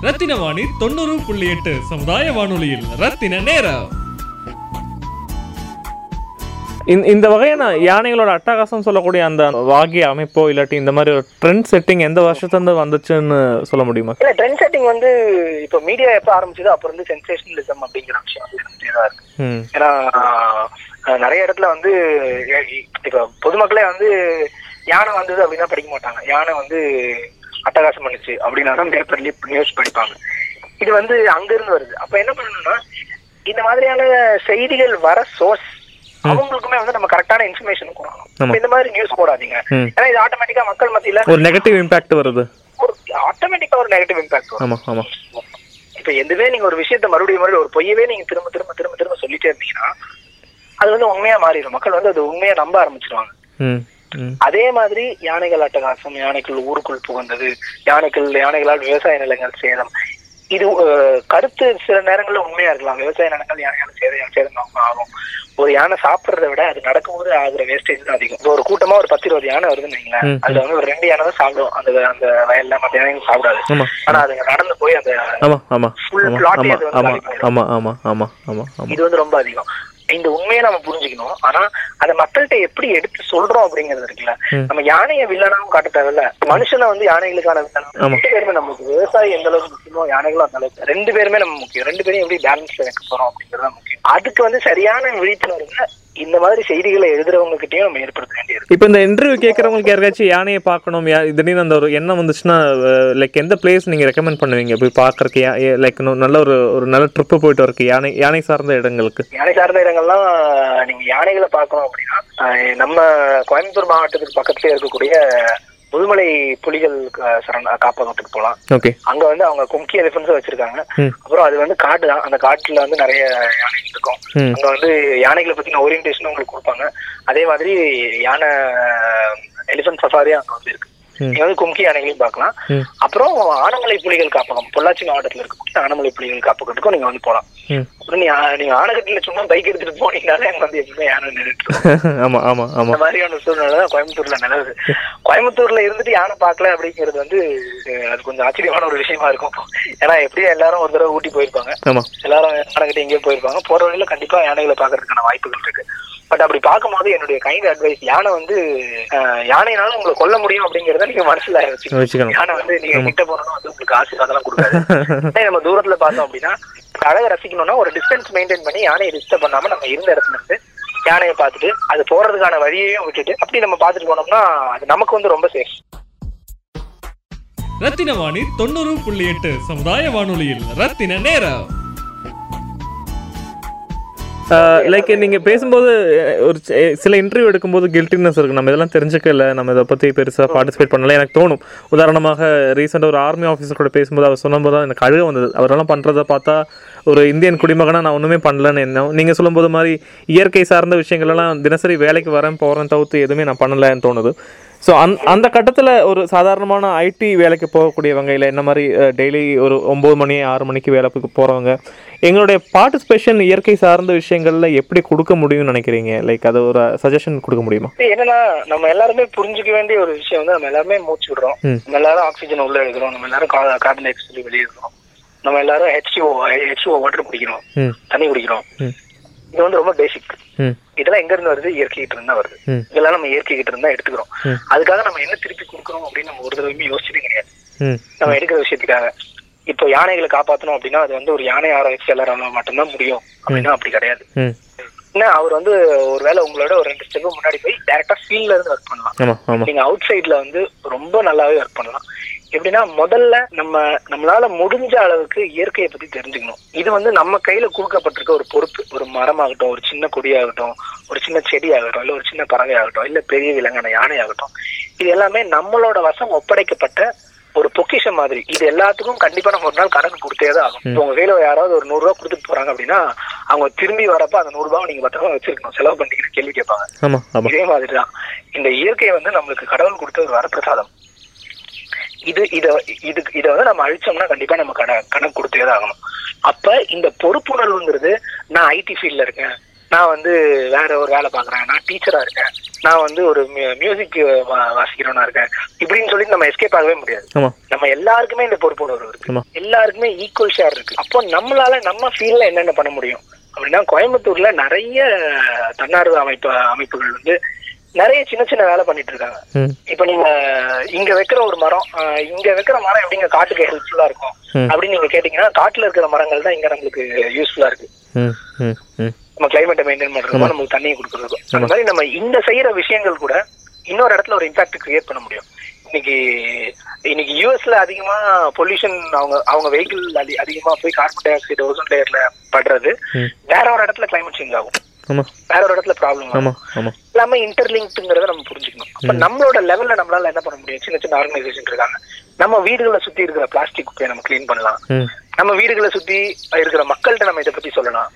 ரத்தின வாணி தொண்ணூறு புள்ளி எட்டு சமுதாய வானொலியில் ரத்தின நேரம். இந்த வகையான யானைகளோட அட்டகாசம் சொல்லக்கூடிய அந்த வாகிய அமைப்போ இல்லாட்டி இந்த மாதிரி ஒரு ட்ரெண்ட் செட்டிங் எந்த வருஷத்துலேருந்து வந்துச்சுன்னு சொல்ல முடியுமா? இல்ல ட்ரெண்ட் செட்டிங் வந்து இப்போ மீடியா எப்ப ஆரம்பிச்சதோ அப்ப இருந்து சென்சேஷனலிசம் அப்படிங்கிற விஷயம் வந்து தான் இருக்கு. ஏன்னா நிறைய இடத்துல வந்து இப்ப பொதுமக்களே வந்து யானை வந்தது அப்படின்னா படிக்க மாட்டாங்க. யானை வந்து அட்டகாசம் பண்ணுச்சு அப்படின்னா தான் பேப்பர்லயே நியூஸ் படிப்பாங்க. இது வந்து அங்க இருந்து வருது. அப்ப என்ன பண்ணணும்னா இந்த மாதிரியான செய்திகள் வர சோர்ஸ் அவங்களுக்குமே வந்து நம்ம கரெக்டான இன்ஃபர்மேஷன் கொடுக்கணும். ஆமா. இந்த மாதிரி நியூஸ் போடாதீங்க. ஏன்னா இது ஆட்டோமேட்டிக்கா மக்கள் மத்தியில ஒரு நெகட்டிவ் இம்பேக்ட் வருது. ஒரு ஆட்டோமேட்டிக்கா ஒரு நெகட்டிவ் இம்பாக்ட் ஆமாம் ஆமாம் இப்ப எதுவே நீங்க ஒரு விஷயத்த மறுபடியும் மறுபடியும் ஒரு பொய்யவே நீங்க திரும்ப திரும்ப திரும்ப திரும்ப சொல்லிட்டே இருந்தீங்கன்னா அது வந்து உண்மையா மாறிடும். மக்கள் வந்து அது உண்மையா நம்ப ஆரம்பிச்சிருவாங்க. அதே மாதிரி யானைகள் அட்டகாசம் யானைகள் ஊருக்குள் புகுந்தது யானைகள் யானைகளால் விவசாய நிலங்கள் சேதம் இது கருத்து சில நேரங்கள்ல உண்மையா இருக்கலாம். விவசாய நிலங்கள் யானையால் சேதம் சேதம் ஆகும். ஒரு யானை சாப்பிடுறத விட அது நடக்கும்போது ஆகுற வேஸ்டேஜ் தான் அதிகம். இப்போ ஒரு கூட்டமா ஒரு பத்து இருபது யானை வருதுன்னு வைங்களேன். அதுல வந்து ஒரு ரெண்டு யானை தான் சாப்பிடும். அந்த அந்த வயல்ல மத்த யானைகள் சாப்பிடாது. ஆமா. ஆனா அதுங்க நடந்து போய் அந்த வந்து. ஆமாம் ஆமாம் ஆமாம் ஆமாம் ஆமாம் இது வந்து ரொம்ப அதிகம். இந்த உண்மையை நம்ம புரிஞ்சுக்கணும். ஆனா அதை மக்கள்கிட்ட எப்படி எடுத்து சொல்றோம் அப்படிங்கிறது இருக்குல்ல. நம்ம யானையை வில்லனாவும் காட்ட தேவையில்ல. மனுஷனை வந்து யானைகளுக்கான வில்லனா. ரெண்டு பேருமே நமக்கு விவசாயி எந்த அளவுக்கு முக்கியமோ யானைகளும் அந்த அளவுக்கு. ரெண்டு பேருமே நம்ம முக்கியம். ரெண்டு பேரும் எப்படி பேலன்ஸ் வைக்க போறோம் அப்படிங்கிறது முக்கியம். அதுக்கு வந்து சரியான விழிப்புணர்வு இந்த மாதிரி செய்திகளை எழுதுறவங்க கிட்டயும் நம்ம ஏற்படுத்த வேண்டியது இப்போ இந்த இன்டர்வியூ கேட்குறவங்களுக்கு யாருக்காச்சும் யானையை பார்க்கணும் திடீர்னு அந்த ஒரு எண்ணம் வந்துச்சுன்னா லைக் எந்த பிளேஸ் நீங்கள் ரெக்கமெண்ட் பண்ணுவீங்க? போய் பார்க்கறக்கு லைக் நல்ல ஒரு ஒரு நல்ல ட்ரிப்பு போயிட்டு வரக்கு யானை யானை சார்ந்த இடங்களுக்கு. யானை சார்ந்த இடங்கள்லாம் நீங்க யானைகளை பார்க்கணும் அப்படின்னா நம்ம கோயம்புத்தூர் மாவட்டத்துக்கு பக்கத்துலயே இருக்கக்கூடிய முதுமலை புலிகள் சரண காப்பகத்துக்கு போகலாம் அங்க வந்து அவங்க கும்கி எலிஃபன்ஸும் வச்சிருக்காங்க. அப்புறம் அது வந்து காடு தான். அந்த காட்டுல வந்து நிறைய யானைகள் இருக்கும். அங்க வந்து யானைகளை பத்தின ஓரியன்டேஷன் உங்களுக்கு கொடுப்பாங்க. அதே மாதிரி யானை எலிஃபன்ட் சஃபாரி அங்க வந்து இருக்கு. நீங்க வந்து கும்கி யானைகளையும் பார்க்கலாம். ம். அப்புறம் ஆனமலை புலிகள் காப்பகம். பொள்ளாச்சி மாவட்டத்துல இருக்கக்கூடிய ஆனமலை புலிகள் காப்பகத்துக்கும் நீங்க வந்து போகலாம் ம் அப்புறம் நீங்க நீங்க ஆனகட்டில சும்மா பைக் எடுத்துட்டு போனீங்கனாலே அங்க வந்து எப்பவுமே யானை நின்றுட்டு ஆமாம் ஆமாம் ஆமாம் இந்த மாதிரியான சூழ்நிலை தான் கோயம்புத்தூர்ல நிலவுது. கோயம்புத்தூர்ல இருந்துட்டு யானை பார்க்கல அப்படிங்கிறது வந்து அது கொஞ்சம் ஆச்சரியமான ஒரு விஷயமா இருக்கும். ஏன்னா எப்படியும் எல்லாரும் ஒரு தடவை ஊட்டி போயிருப்பாங்க. எல்லாரும் யானைகிட்ட எங்கேயோ போயிருப்பாங்க. போற வழியில கண்டிப்பா யானைகளை பாக்குறதுக்கான வாய்ப்புகள் இருக்கு. பட் அப்படி பார்க்கும்போது என்னுடைய கைண்ட் அட்வைஸ் யானை வந்து யானைனால உங்களை கொல்ல முடியும் அப்படிங்கறத நீங்க மனசுல வச்சுக்கணும். யானை வந்து நீங்க கிட்ட போறதும் வந்து உங்களுக்கு ஆசீர்வாதம் கொடுக்காது. நம்ம தூரத்துல பார்த்தோம் அப்படின்னா அழகை ரசிக்கணும்னா ஒரு டிஸ்டன்ஸ் மெயின்டைன் பண்ணி யானையை டிஸ்டர்ப் பண்ணாம நம்ம இருந்த இடத்துல இருந்து யானையை பார்த்துட்டு அது போறதுக்கான வழியையும் விட்டுட்டு அப்படி நம்ம பார்த்துட்டு போனோம்னா அது நமக்கு வந்து ரொம்ப சேஃப் ரத்தின வாணி தொண்ணூறு புள்ளி எட்டு சமுதாய வானொலியில் ரத்தின நேரம். லைக் நீங்கள் பேசும்போது ஒரு சில இன்டர்வியூ எடுக்கும்போது கில்ட்டினஸ் இருக்கு. நம்ம இதெல்லாம் தெரிஞ்சுக்கல. நம்ம இதை பற்றி பெருசாக பார்ட்டிசிபேட் பண்ணல. எனக்கு தோணும். உதாரணமாக ரீசெண்டாக ஒரு ஆர்மி ஆஃபீஸர் கூட பேசும்போது அவர் சொன்னபோது தான் எனக்கு அழுக வந்தது. அவரெல்லாம் பண்ணுறத பார்த்தா ஒரு இந்தியன் குடிமகனாக நான் ஒன்றுமே பண்ணலன்னு என்ன நீங்கள் சொல்லும்போது மாதிரி இயற்கை சார்ந்த விஷயங்கள்லாம் தினசரி வேலைக்கு வரேன் போகிறேன் தவிர்த்து எதுவுமே நான் பண்ணலைன்னு தோணுது. ஸோ அந் அந்த கட்டத்தில் ஒரு சாதாரணமான ஐடி வேலைக்கு போகக்கூடியவங்க இல்லை என்ன மாதிரி டெய்லி ஒரு ஒம்பது மணி ஆறு மணிக்கு வேலைக்கு போகிறவங்க எங்களுடைய பார்ட்டிசிபேஷன் இயற்கை சார்ந்த விஷயங்களில் எப்படி கொடுக்க முடியும்னு நினைக்கிறீங்க? லைக் அது ஒரு சஜஷன் கொடுக்க முடியுமா? என்னன்னா நம்ம எல்லாருமே புரிஞ்சுக்க வேண்டிய ஒரு விஷயம் வந்து நம்ம எல்லாருமே மூச்சு விடுறோம். நம்ம எல்லாரும் ஆக்சிஜன் உள்ள எடுக்கிறோம் நம்ம எல்லாரும் கார்பன் டை ஆக்சைடு வெளியே எடுக்கிறோம் நம்ம எல்லாரும் ஹெச்ஓ ஹெச்ஓ வாட்டர் குடிக்கிறோம். தண்ணி குடிக்கிறோம். இது வந்து ரொம்ப பேசிக் இதெல்லாம் எங்க இருந்து வருது? இயற்கை கிட்ட இருந்தா வருது. இதெல்லாம் நம்ம இயற்கை கிட்ட இருந்தா எடுத்துக்கிறோம். அதுக்காக நம்ம என்ன திருப்பி கொடுக்குறோம் அப்படின்னு நம்ம ஒரு தடவையுமே யோசிச்சதே கிடையாது. நம்ம எடுக்கிற விஷயத்துக்காக. இப்போ யானைகளை காப்பாத்தணும் அப்படின்னா அது வந்து ஒரு யானை ஆராய்ச்சியாளரால மட்டும்தான் முடியும். அப்படின்னா அப்படி கிடையாது. என்ன அவர் வந்து ஒருவேளை உங்களோட ஒரு ரெண்டு ஸ்டெப் முன்னாடி போய் டேரக்டா ஃபீல்ட்ல இருந்து ஒர்க் பண்ணலாம். நீங்க அவுட் சைட்ல வந்து ரொம்ப நல்லாவே ஒர்க் பண்ணலாம். எப்படின்னா முதல்ல நம்ம நம்மளால முடிஞ்ச அளவுக்கு இயற்கையை பத்தி தெரிஞ்சுக்கணும். இது வந்து நம்ம கையில கொடுக்கப்பட்டிருக்க ஒரு பொறுப்பு. ஒரு மரமாகட்டும் ஒரு சின்ன கொடியாகட்டும் ஒரு சின்ன செடி ஆகட்டும் இல்ல ஒரு சின்ன பறவை ஆகட்டும் இல்ல பெரிய விலங்கான யானை ஆகட்டும் இது எல்லாமே நம்மளோட வசம் ஒப்படைக்கப்பட்ட ஒரு பொக்கிஷம் மாதிரி. இது எல்லாத்துக்கும் கண்டிப்பா நம்ம ஒரு நாள் கணக்கு கொடுத்தே தான் ஆகும் இப்போ உங்க கையில யாராவது ஒரு நூறு ரூபா கொடுத்துட்டு போறாங்க அப்படின்னா அவங்க திரும்பி வரப்ப அந்த நூறு ரூபாவை நீங்க பத்திரமா வச்சிருக்கணும். செலவு பண்ணிக்கிட்டு கேள்வி கேட்பாங்க. இதே மாதிரிதான். இந்த இயற்கை வந்து நம்மளுக்கு கடவுள் கொடுத்த ஒரு வரப்பிரசாதம். இது இத இது இத வந்து நம்ம அழிச்சோம்னா கண்டிப்பா நம்ம கண கணக்கு கொடுத்தே தான் ஆகணும். அப்ப இந்த பொறுப்புணர்வுங்கிறது நான் ஐடி ஃபீல்ட்ல இருக்கேன். நான் வந்து வேற ஒரு வேலை பாக்குறேன் நான் டீச்சரா இருக்கேன். நான் வந்து ஒரு மியூசிக் வாசிக்கிறவனா இருக்கேன். இப்படின்னு சொல்லி நம்ம எஸ்கேப் ஆகவே முடியாது. நம்ம எல்லாருக்குமே இந்த பொறுப்புணர்வு இருக்கு. எல்லாருக்குமே ஈக்குவல் ஷேர் இருக்கு. அப்போ நம்மளால நம்ம ஃபீல்ட்ல என்னென்ன பண்ண முடியும்? அப்படின்னா கோயம்புத்தூர்ல நிறைய தன்னார்வ அமைப்பு அமைப்புகள் வந்து நிறைய சின்ன சின்ன வேலை பண்ணிட்டு இருக்காங்க. இப்ப நீங்க இங்க வைக்கிற ஒரு மரம் இங்க வைக்கிற மரம் எப்படிங்க காட்டுக்கு ஹெல்ப்ஃபுல்லா இருக்கும். அப்படின்னு நீங்க கேட்டீங்கன்னா காட்டுல இருக்கிற மரங்கள் தான் இங்க நம்மளுக்கு யூஸ்ஃபுல்லா இருக்கு. நம்ம கிளைமேட்டை மெயின்டைன் பண்றதுக்கும் நமக்கு தண்ணியை கொடுக்கறதுக்கும். அந்த மாதிரி நம்ம இந்த செய்யற விஷயங்கள் கூட இன்னொரு இடத்துல ஒரு இம்பாக்ட் கிரியேட் பண்ண முடியும். இன்னைக்கு இன்னைக்கு யூஎஸ்ல அதிகமா பொல்யூஷன் அவங்க அவங்க வெஹிக்கிள் அதி அதிகமா போய் கார்பன் டை ஆக்சைடு ஓசோன் லேயர்ல படுறது. வேற ஒரு இடத்துல கிளைமேட் சேஞ்ச் ஆகும். வேற ஒரு இடத்துல ப்ராப்ளம் ஆமா. எல்லாமே இன்டர்லிங்க்ங்கிறத நம்ம புரிஞ்சுக்கணும். அப்ப நம்மளோட லெவல்ல நம்மளால என்ன பண்ண முடியும்? சின்ன சின்ன ஆர்கனைசேஷன் இருக்காங்க. நம்ம வீடுகளை சுத்தி இருக்கிற பிளாஸ்டிக் குப்பையை நம்ம க்ளீன் பண்ணலாம். நம்ம வீடுகளை சுத்தி இருக்கிற மக்கள்கிட்ட நம்ம இதை பத்தி சொல்லலாம்.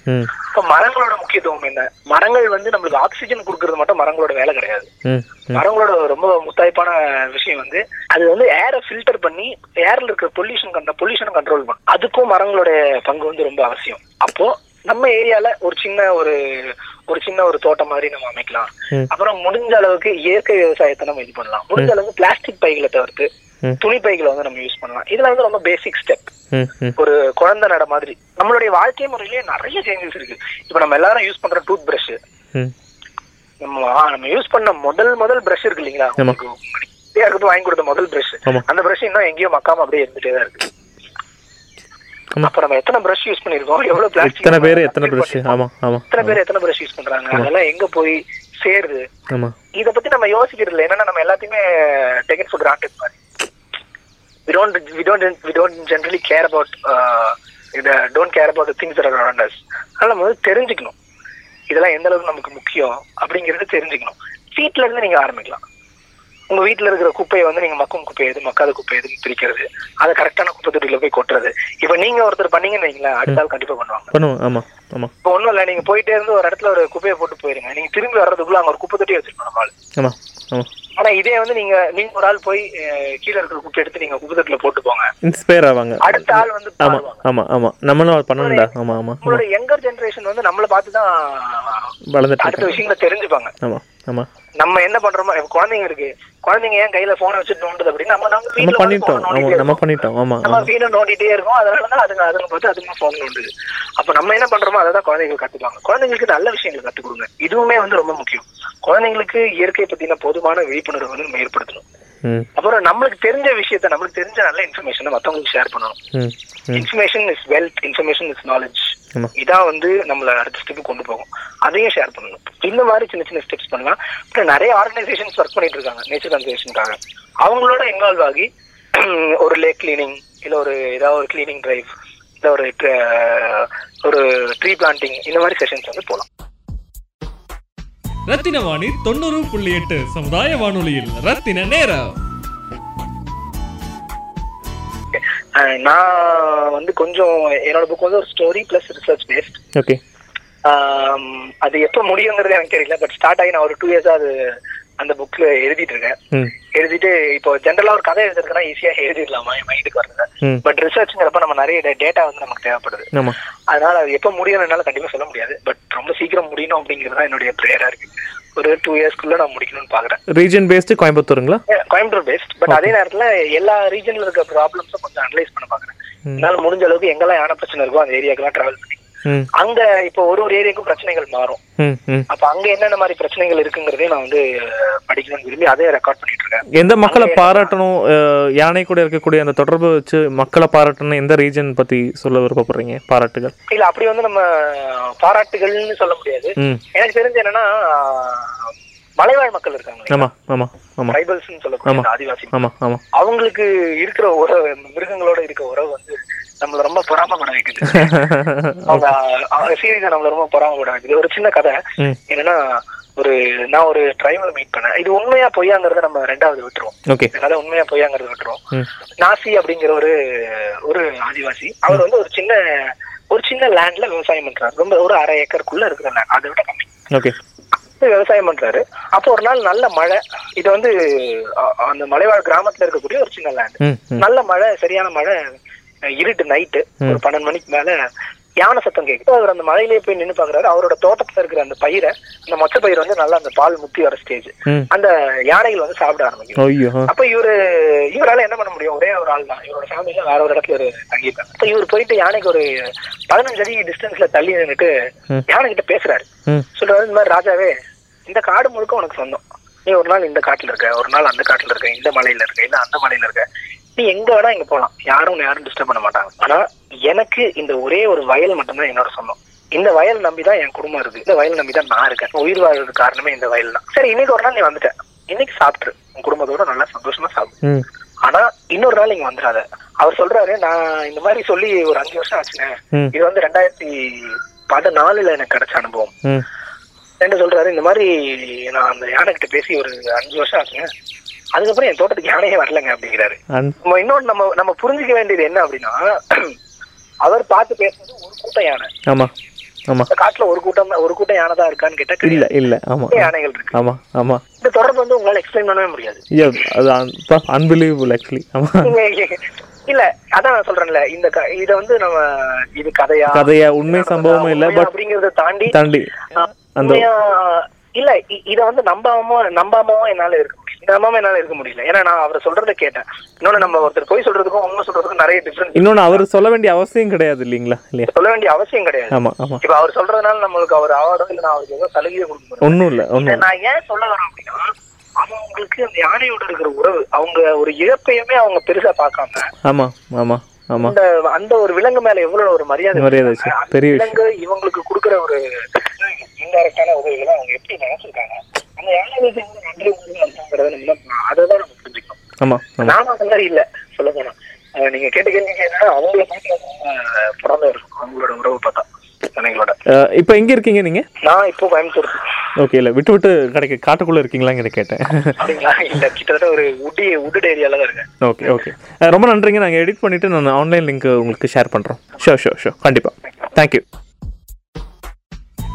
இப்ப மரங்களோட முக்கியத்துவம் என்ன? மரங்கள் வந்து நம்மளுக்கு ஆக்சிஜன் கொடுக்கறது மட்டும் மரங்களோட வேலை கிடையாது. மரங்களோட ரொம்ப முத்தாய்ப்பான விஷயம் வந்து அது வந்து ஏரை ஃபில்டர் பண்ணி ஏர்ல இருக்கிற பொல்யூஷன் அந்த பொல்யூஷனை கண்ட்ரோல் பண்ணும் அதுக்கும் மரங்களோட பங்கு வந்து ரொம்ப அவசியம். அப்போ நம்ம ஏரியால ஒரு சின்ன ஒரு ஒரு சின்ன ஒரு தோட்டம் மாதிரி நம்ம அமைக்கலாம். அப்புறம் முடிஞ்ச அளவுக்கு இயற்கை விவசாயத்தை நம்ம இது பண்ணலாம். முடிஞ்ச அளவுக்கு பிளாஸ்டிக் பைகளை தவிர்த்து. துணி பைகளை வந்து நம்ம யூஸ் பண்ணலாம். இதுல வந்து ரொம்ப பேசிக் ஸ்டெப் ஒரு குழந்தை நட மாதிரி. நம்மளுடைய வாழ்க்கை முறையிலேயே நிறைய சேஞ்சஸ் இருக்கு. இப்ப நம்ம எல்லாரும் யூஸ் பண்ற டூத் பிரஷ் நம்ம நம்ம யூஸ் பண்ண முதல் முதல் பிரஷ் இருக்கு இல்லைங்களா? இருக்கிறது வாங்கி கொடுத்த முதல் பிரஷ். அந்த பிரஷ் இன்னும் எங்கேயோ மக்காம அப்படியே இருந்துட்டே தான் இருக்கு. அப்ப நம்ம எத்தனை பிரஷ் யூஸ் பண்ணிருக்கோம் எவ்வளவு பிளாஸ்டிக் எத்தனை பேர் எத்தனை ப்ரஷ் ஆமா ஆமா எத்தனை பேர் எத்தனை பிரஷ் யூஸ் பண்றாங்க? அதெல்லாம் எங்க போய் சேருது? ஆமா. இத பத்தி நம்ம யோசிக்கிறது இல்லை. என்னன்னா நம்ம எல்லாத்தையுமே டேக்கன் ஃபார் கிராண்டட் மாதிரி. We don't we don't we don't generally care about uh, இத don't care about the things that are around us. அதனால நம்ம வந்து தெரிஞ்சுக்கணும். இதெல்லாம் எந்த அளவுக்கு நமக்கு முக்கியம் அப்படிங்கறது தெரிஞ்சுக்கணும். வீட்ல இருந்து நீங்க ஆரம்பிக்கலாம். உங்க வீட்ல இருக்கிற குப்பையை வந்து நீங்க மக்கும் குப்பை எது மக்காத குப்பை எதுன்னு பிரிக்கிறது. அதை கரெக்டான குப்பை தொட்டியில போய் கொட்டுறது. இப்ப நீங்க ஒருத்தர் பண்ணீங்கன்னு வைங்களேன் அடுத்த ஆள் கண்டிப்பா பண்ணுவாங்க. இப்போ ஒண்ணும் இல்ல நீங்க போயிட்டே இருந்து ஒரு இடத்துல ஒரு குப்பையை போட்டு போயிருங்க. நீங்க திரும்பி வர்றதுக்குள்ள அங்க ஒரு குப்பை தொட்டி வச்சிருக்கணும் நம்ம ஆனா இதே வந்து நீங்க நீங்க ஒரு ஆள் போய் கீழ இருக்கிற குப்பை எடுத்து நீங்க குப்பை தொட்டில போட்டு போங்க. இன்ஸ்பயர் ஆவாங்க. அடுத்த ஆள் வந்து ஆமா ஆமா ஆமா. நம்மளும் பண்ணணும்டா. ஆமா ஆமா உங்களோட யங்கர் ஜெனரேஷன் வந்து நம்மள பார்த்து தான் வளர்ந்துட்டு அடுத்த விஷயங்களை தெரிஞ்சுப்பாங்க. ஆமா ஆமா. நம்ம என்ன பண்றோமோ குழந்தைங்க இருக்கு. குழந்தைங்க ஏன் கையில போனை வச்சுட்டு நோண்டுது அப்படின்னு நம்ம நம்ம வீட்டுல பண்ணிட்டோம். நம்ம பண்ணிட்டோம். ஆமா நம்ம நோண்டிட்டே இருக்கோம். அதனாலதான் அதுங்க அதுங்க பார்த்து அதுங்க போன் நோண்டுது. அப்ப நம்ம என்ன பண்றோமோ அதை தான் குழந்தைங்களுக்கு கத்துப்பாங்க. குழந்தைங்களுக்கு நல்ல விஷயங்களை கத்துக் கொடுங்க. இதுவுமே வந்து ரொம்ப முக்கியம். குழந்தைங்களுக்கு இயற்கை பத்தின போதுமான விழிப்புணர்வு வந்து நம்ம ஏற்படுத்தணும். அப்புறம் நம்மளுக்கு தெரிஞ்ச விஷயத்த நம்மளுக்கு தெரிஞ்ச நல்ல இன்ஃபர்மேஷனை மத்தவங்களுக்கு ஷேர் பண்ணணும். Information is wealth information is knowledge இதான் வந்து நம்மள அடுத்த ஸ்டெப் கொண்டு போகும். அதையும் ஷேர் பண்ணணும். இந்த மாதிரி சின்ன சின்ன ஸ்டெப்ஸ் பண்ணலாம். அப்புறம் நிறைய ஆர்கனைசேஷன்ஸ் ஒர்க் பண்ணிட்டு இருக்காங்க நேச்சர் கன்சர்வேஷனுக்காக அவங்களோட இன்வால்வ் ஆகி ஒரு லேக் கிளீனிங் இல்ல ஒரு ஏதாவது ஒரு கிளீனிங் டிரைவ் இல்ல ஒரு ஒரு ட்ரீ பிளான்டிங் இந்த மாதிரி செஷன்ஸ் வந்து போகலாம் ரத்தின வாணி தொண்ணூறு புள்ளி எட்டு சமுதாய வானொலியில். ரத்தின நேரம். அஹ் நான் வந்து கொஞ்சம் என்னோட புக் வந்து ஒரு story plus research based okay அது எப்போ முடியுங்கிறது எனக்கு தெரியல பட் ஸ்டார்ட் ஆகி நான் ஒரு டூ இயர்ஸா அது அந்த புக்ல எழுதிட்டு இருக்கேன் எழுதிட்டு இப்போ ஜென்ரலா ஒரு கதை எழுதுறதுனா ஈஸியா எழுதிடலாமா? என் மைண்டுக்கு வருது ம். பட் ரிசர்ச்ங்கிறப்ப நம்ம நிறைய டேட்டா வந்து நமக்கு தேவைப்படுது. அதனால அது எப்போ முடியும் என்னால கண்டிப்பா சொல்ல முடியாது. பட் ரொம்ப சீக்கிரம் முடியணும் அப்படிங்கிறது தான் என்னுடைய ப்ரேயரா இருக்கு. ஒரு டூ இயர்ஸ்க்குள்ள நான் முடிக்கணும்னு பாக்குறேன். ரீஜன் பேஸ்டு கோயம்புத்தூருங்களா? கோயம்புத்தூர் பேஸ்ட் பட் அதே நேரத்துல எல்லா ரீஜன்ல இருக்க ப்ராப்ளம்ஸும் கொஞ்சம் அனலைஸ் பண்ண பாக்குறேன். என்னால முடிஞ்ச அளவுக்கு எங்கெல்லாம் யானை பிரச்சனை இருக்கோ அந்த ஏரியாக்கெல்லாம் டிராவல் பண்ணி அங்க இப்போ ஒரு ஒரு ஏரியாவுக்கும் பிரச்சனைகள் மாறும். அப்ப அங்க என்னென்ன மாதிரி பிரச்சனைகள் இருக்குங்கிறதையும் நான் வந்து படிக்கணும்னு விரும்பி அதே ரெக்கார்ட் பண்ணிட்டு இருக்கேன். எந்த மக்களை பாராட்டணும் யானை கூட இருக்கக்கூடிய அந்த தொடர்பு வச்சு மக்களை பாராட்டணும் எந்த ரீஜன் பத்தி சொல்ல விருப்பப்படுறீங்க பாராட்டுகள்? இல்ல அப்படி வந்து நம்ம பாராட்டுகள்னு சொல்ல முடியாது. எனக்கு தெரிஞ்சு என்னன்னா மலைவாழ் மக்கள் இருக்காங்க ஆமா ஆமா ஆமா. ட்ரைபல்ஸ் சொல்லக்கூடிய ஆதிவாசி ஆமா ஆமா. அவங்களுக்கு இருக்கிற உறவு மிருகங்களோட இருக்க உறவு வந்து நம்மள ரொம்ப பொறாமப்பட வைக்குது. அவங்க சீரியஸா நம்மள ரொம்ப பொறாமப்பட வைக்குது. ஒரு சின்ன கதை. என்னன்னா ஒரு நான் ஒரு டிரைவரை மீட் பண்ணேன். இது உண்மையா பொய்யாங்கிறத நம்ம ரெண்டாவது விட்டுருவோம். இந்த கதை உண்மையா பொய்யாங்கிறத விட்டுருவோம். நாசி அப்படிங்கிற ஒரு ஒரு ஆதிவாசி. அவர் வந்து ஒரு சின்ன ஒரு சின்ன லேண்ட்ல விவசாயம் பண்றாரு. ரொம்ப ஒரு அரை ஏக்கருக்குள்ள இருக்கிற லேண்ட் அதை விட கம்மி. ஓகே. விவசாயம் பண்றாரு. அப்போ ஒரு நாள் நல்ல மழை. இது வந்து அந்த மலைவாழ் கிராமத்துல இருக்கக்கூடிய ஒரு சின்ன லேண்ட் நல்ல மழை சரியான மழை இருட்டு நைட்டு ஒரு பன்னெண்டு மணிக்கு மேல யானை சத்தம் கேக்குது. அவர் அந்த மழையிலேயே போய் நின்னு பாக்குறாரு. அவரோட தோட்டத்துல இருக்கிற அந்த பயிரை அந்த மொச்ச பயிர் வந்து நல்லா அந்த பால் முத்தி வர ஸ்டேஜ் அந்த யானைகள் வந்து சாப்பிட ஆரம்பிக்கும். அப்ப இவரு இவரால என்ன பண்ண முடியும்? ஒரே ஒரு ஆள் தான் இவரோட ஃபேமிலில வேற ஒரு இடத்துல ஒரு தங்கியிருக்காங்க. அப்ப இவர் போயிட்டு யானைக்கு ஒரு பதினஞ்சு அடி டிஸ்டன்ஸ்ல தள்ளி நின்னுட்டு ம். யானை கிட்ட பேசுறாரு சொல்றாரு இந்த மாதிரி ராஜாவே இந்த காடு முழுக்க உனக்கு சொந்தம். நீ ஒரு நாள் இந்த காட்டுல இருக்க ஒரு நாள் அந்த காட்டுல இருக்க இந்த மலையில இருக்க இல்ல அந்த மலையில இருக்க. நீ எங்க வேணா இங்க போலாம். யாரும் யாரும் டிஸ்டர்ப் பண்ண மாட்டாங்க. ஆனா எனக்கு இந்த ஒரே ஒரு வயல் மட்டும்தான் என்னோட சொந்தம். இந்த வயல் நம்பிதான் என் குடும்பம் இருக்கு இந்த வயல் நம்பிதான் நான் இருக்கேன். உயிர் வாழ்றதுக்கு காரணமே இந்த வயல் தான் சரி இன்னைக்கு ஒரு நாள் நீ வந்துட்ட. இன்னைக்கு சாப்பிட்டுரு. உன் குடும்பத்தோட நல்லா சந்தோஷமா சாப்பிடு. ஆனா இன்னொரு நாள் இங்க வந்துடாத. அவர் சொல்றாரு நான் இந்த மாதிரி சொல்லி ஒரு அஞ்சு வருஷம் ஆச்சுங்க ம். இது வந்து ரெண்டாயிரத்தி பதினாலுல எனக்கு கிடைச்ச அனுபவம். என்ன சொல்றாரு இந்த மாதிரி நான் அந்த யானை கிட்ட பேசி ஒரு அஞ்சு வருஷம் ஆச்சுங்க அதுக்கப்புறம் என் தோட்டத்துக்கு யானையே வரலங்க அப்படிங்கிறாரு. நம்ம இன்னொன்று நம்ம நம்ம புரிஞ்சுக்க வேண்டியது என்ன அப்படின்னா அவர் பார்த்து பேசுறது ஒரு கூட்டம் யானை. ஆமா ஆமா. காட்டுல ஒரு கூட்டம் ஒரு கூட்டம் யானை தான் இருக்கான்னு கேட்டா இல்ல இல்ல ஆமா. யானைகள் இருக்கு. ஆமா ஆமா. இந்த தொடர்பு வந்து உங்களால எக்ஸ்பிளைன் பண்ணவே முடியாது. அது அன்பிலீவபிள் ஆக்சுவலி ஆமா. இல்ல அதான் நான் சொல்றேன்ல இந்த இத வந்து நம்ம இது கதையா? கதையா? உண்மை சம்பவமும் இல்ல பட் அப்படிங்கறத தாண்டி தாண்டி அந்த இல்ல இத வந்து நம்பாம நம்பாமவும் என்னால இருக்க முடியல. நம்பாம என்னால இருக்க முடியல. ஏன்னா நான் அவர் சொல்றத கேட்டேன். இன்னொன்னு நம்ம ஒருத்தர் போய் சொல்றதுக்கும் உண்மை சொல்றதுக்கும் நிறைய டிஃபரன்ஸ் இன்னொன்னு அவர் சொல்ல வேண்டிய அவசியம் கிடையாது இல்லைங்களா சொல்ல வேண்டிய அவசியம் கிடையாது. ஆமா ஆமா. இப்ப அவர் சொல்றதுனால நம்மளுக்கு அவர் அவார்டோ இல்ல நான் அவருக்கு ஏதோ சலுகையை கொடுக்க ஒண்ணும் இல்ல ஒண்ணும் நான் ஏன் சொல்ல வரேன் அப்படின்னா அவங்களுக்கு அந்த யானையோட இருக்கிற உறவு அவங்க ஒரு இழப்பையுமே அவங்க பெருசா பார்க்காம ஆமா ஆமா. அந்த அந்த ஒரு விலங்கு மேல எவ்வளவு ஒரு மரியாதை மரியாதை. பெரிய விலங்கு இவங்களுக்கு கொடுக்கிற ஒரு இன்டைரக்டான உதவிகளை அவங்க எப்படி நினைச்சிருக்காங்க? அந்த எவ்வளவு நன்றி உணர்வு இருக்குங்கிறத நம்ம அதை நம்ம புரிஞ்சுக்கணும். ஆமா நானும் அந்த மாதிரி இல்ல சொல்ல போனா. நீங்க கேட்ட கேள்வி என்னன்னா அவங்கள பார்த்து பிறந்த இருக்கும் அவங்களோட உறவு பார்த்தா. அஹ், இப்போ எங்க இருக்கீங்க நீங்க? நான் இப்போ கோயம்புத்தூர். ஓகே இல்ல விட்டு விட்டு கடைக்கு காட்டுக்குள்ள இருக்கீங்களாங்கிற கேட்டேன். அப்படிங்களா? இல்ல கிட்டத்தட்ட ஒரு உட்டி உட்டட் ஏரியால தான் இருக்கேன். ஓகே ஓகே ரொம்ப நன்றிங்க. நாங்கள் எடிட் பண்ணிவிட்டு நான் ஆன்லைன் லிங்க் உங்களுக்கு ஷேர் பண்ணுறோம் ஷோ ஷோ ஷோ கண்டிப்பாக தேங்க்யூ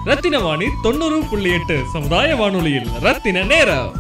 ரத்தின வாணி தொண்ணூறு புள்ளி எட்டு சமுதாய வானொலியில் ரத்தின நேரம்.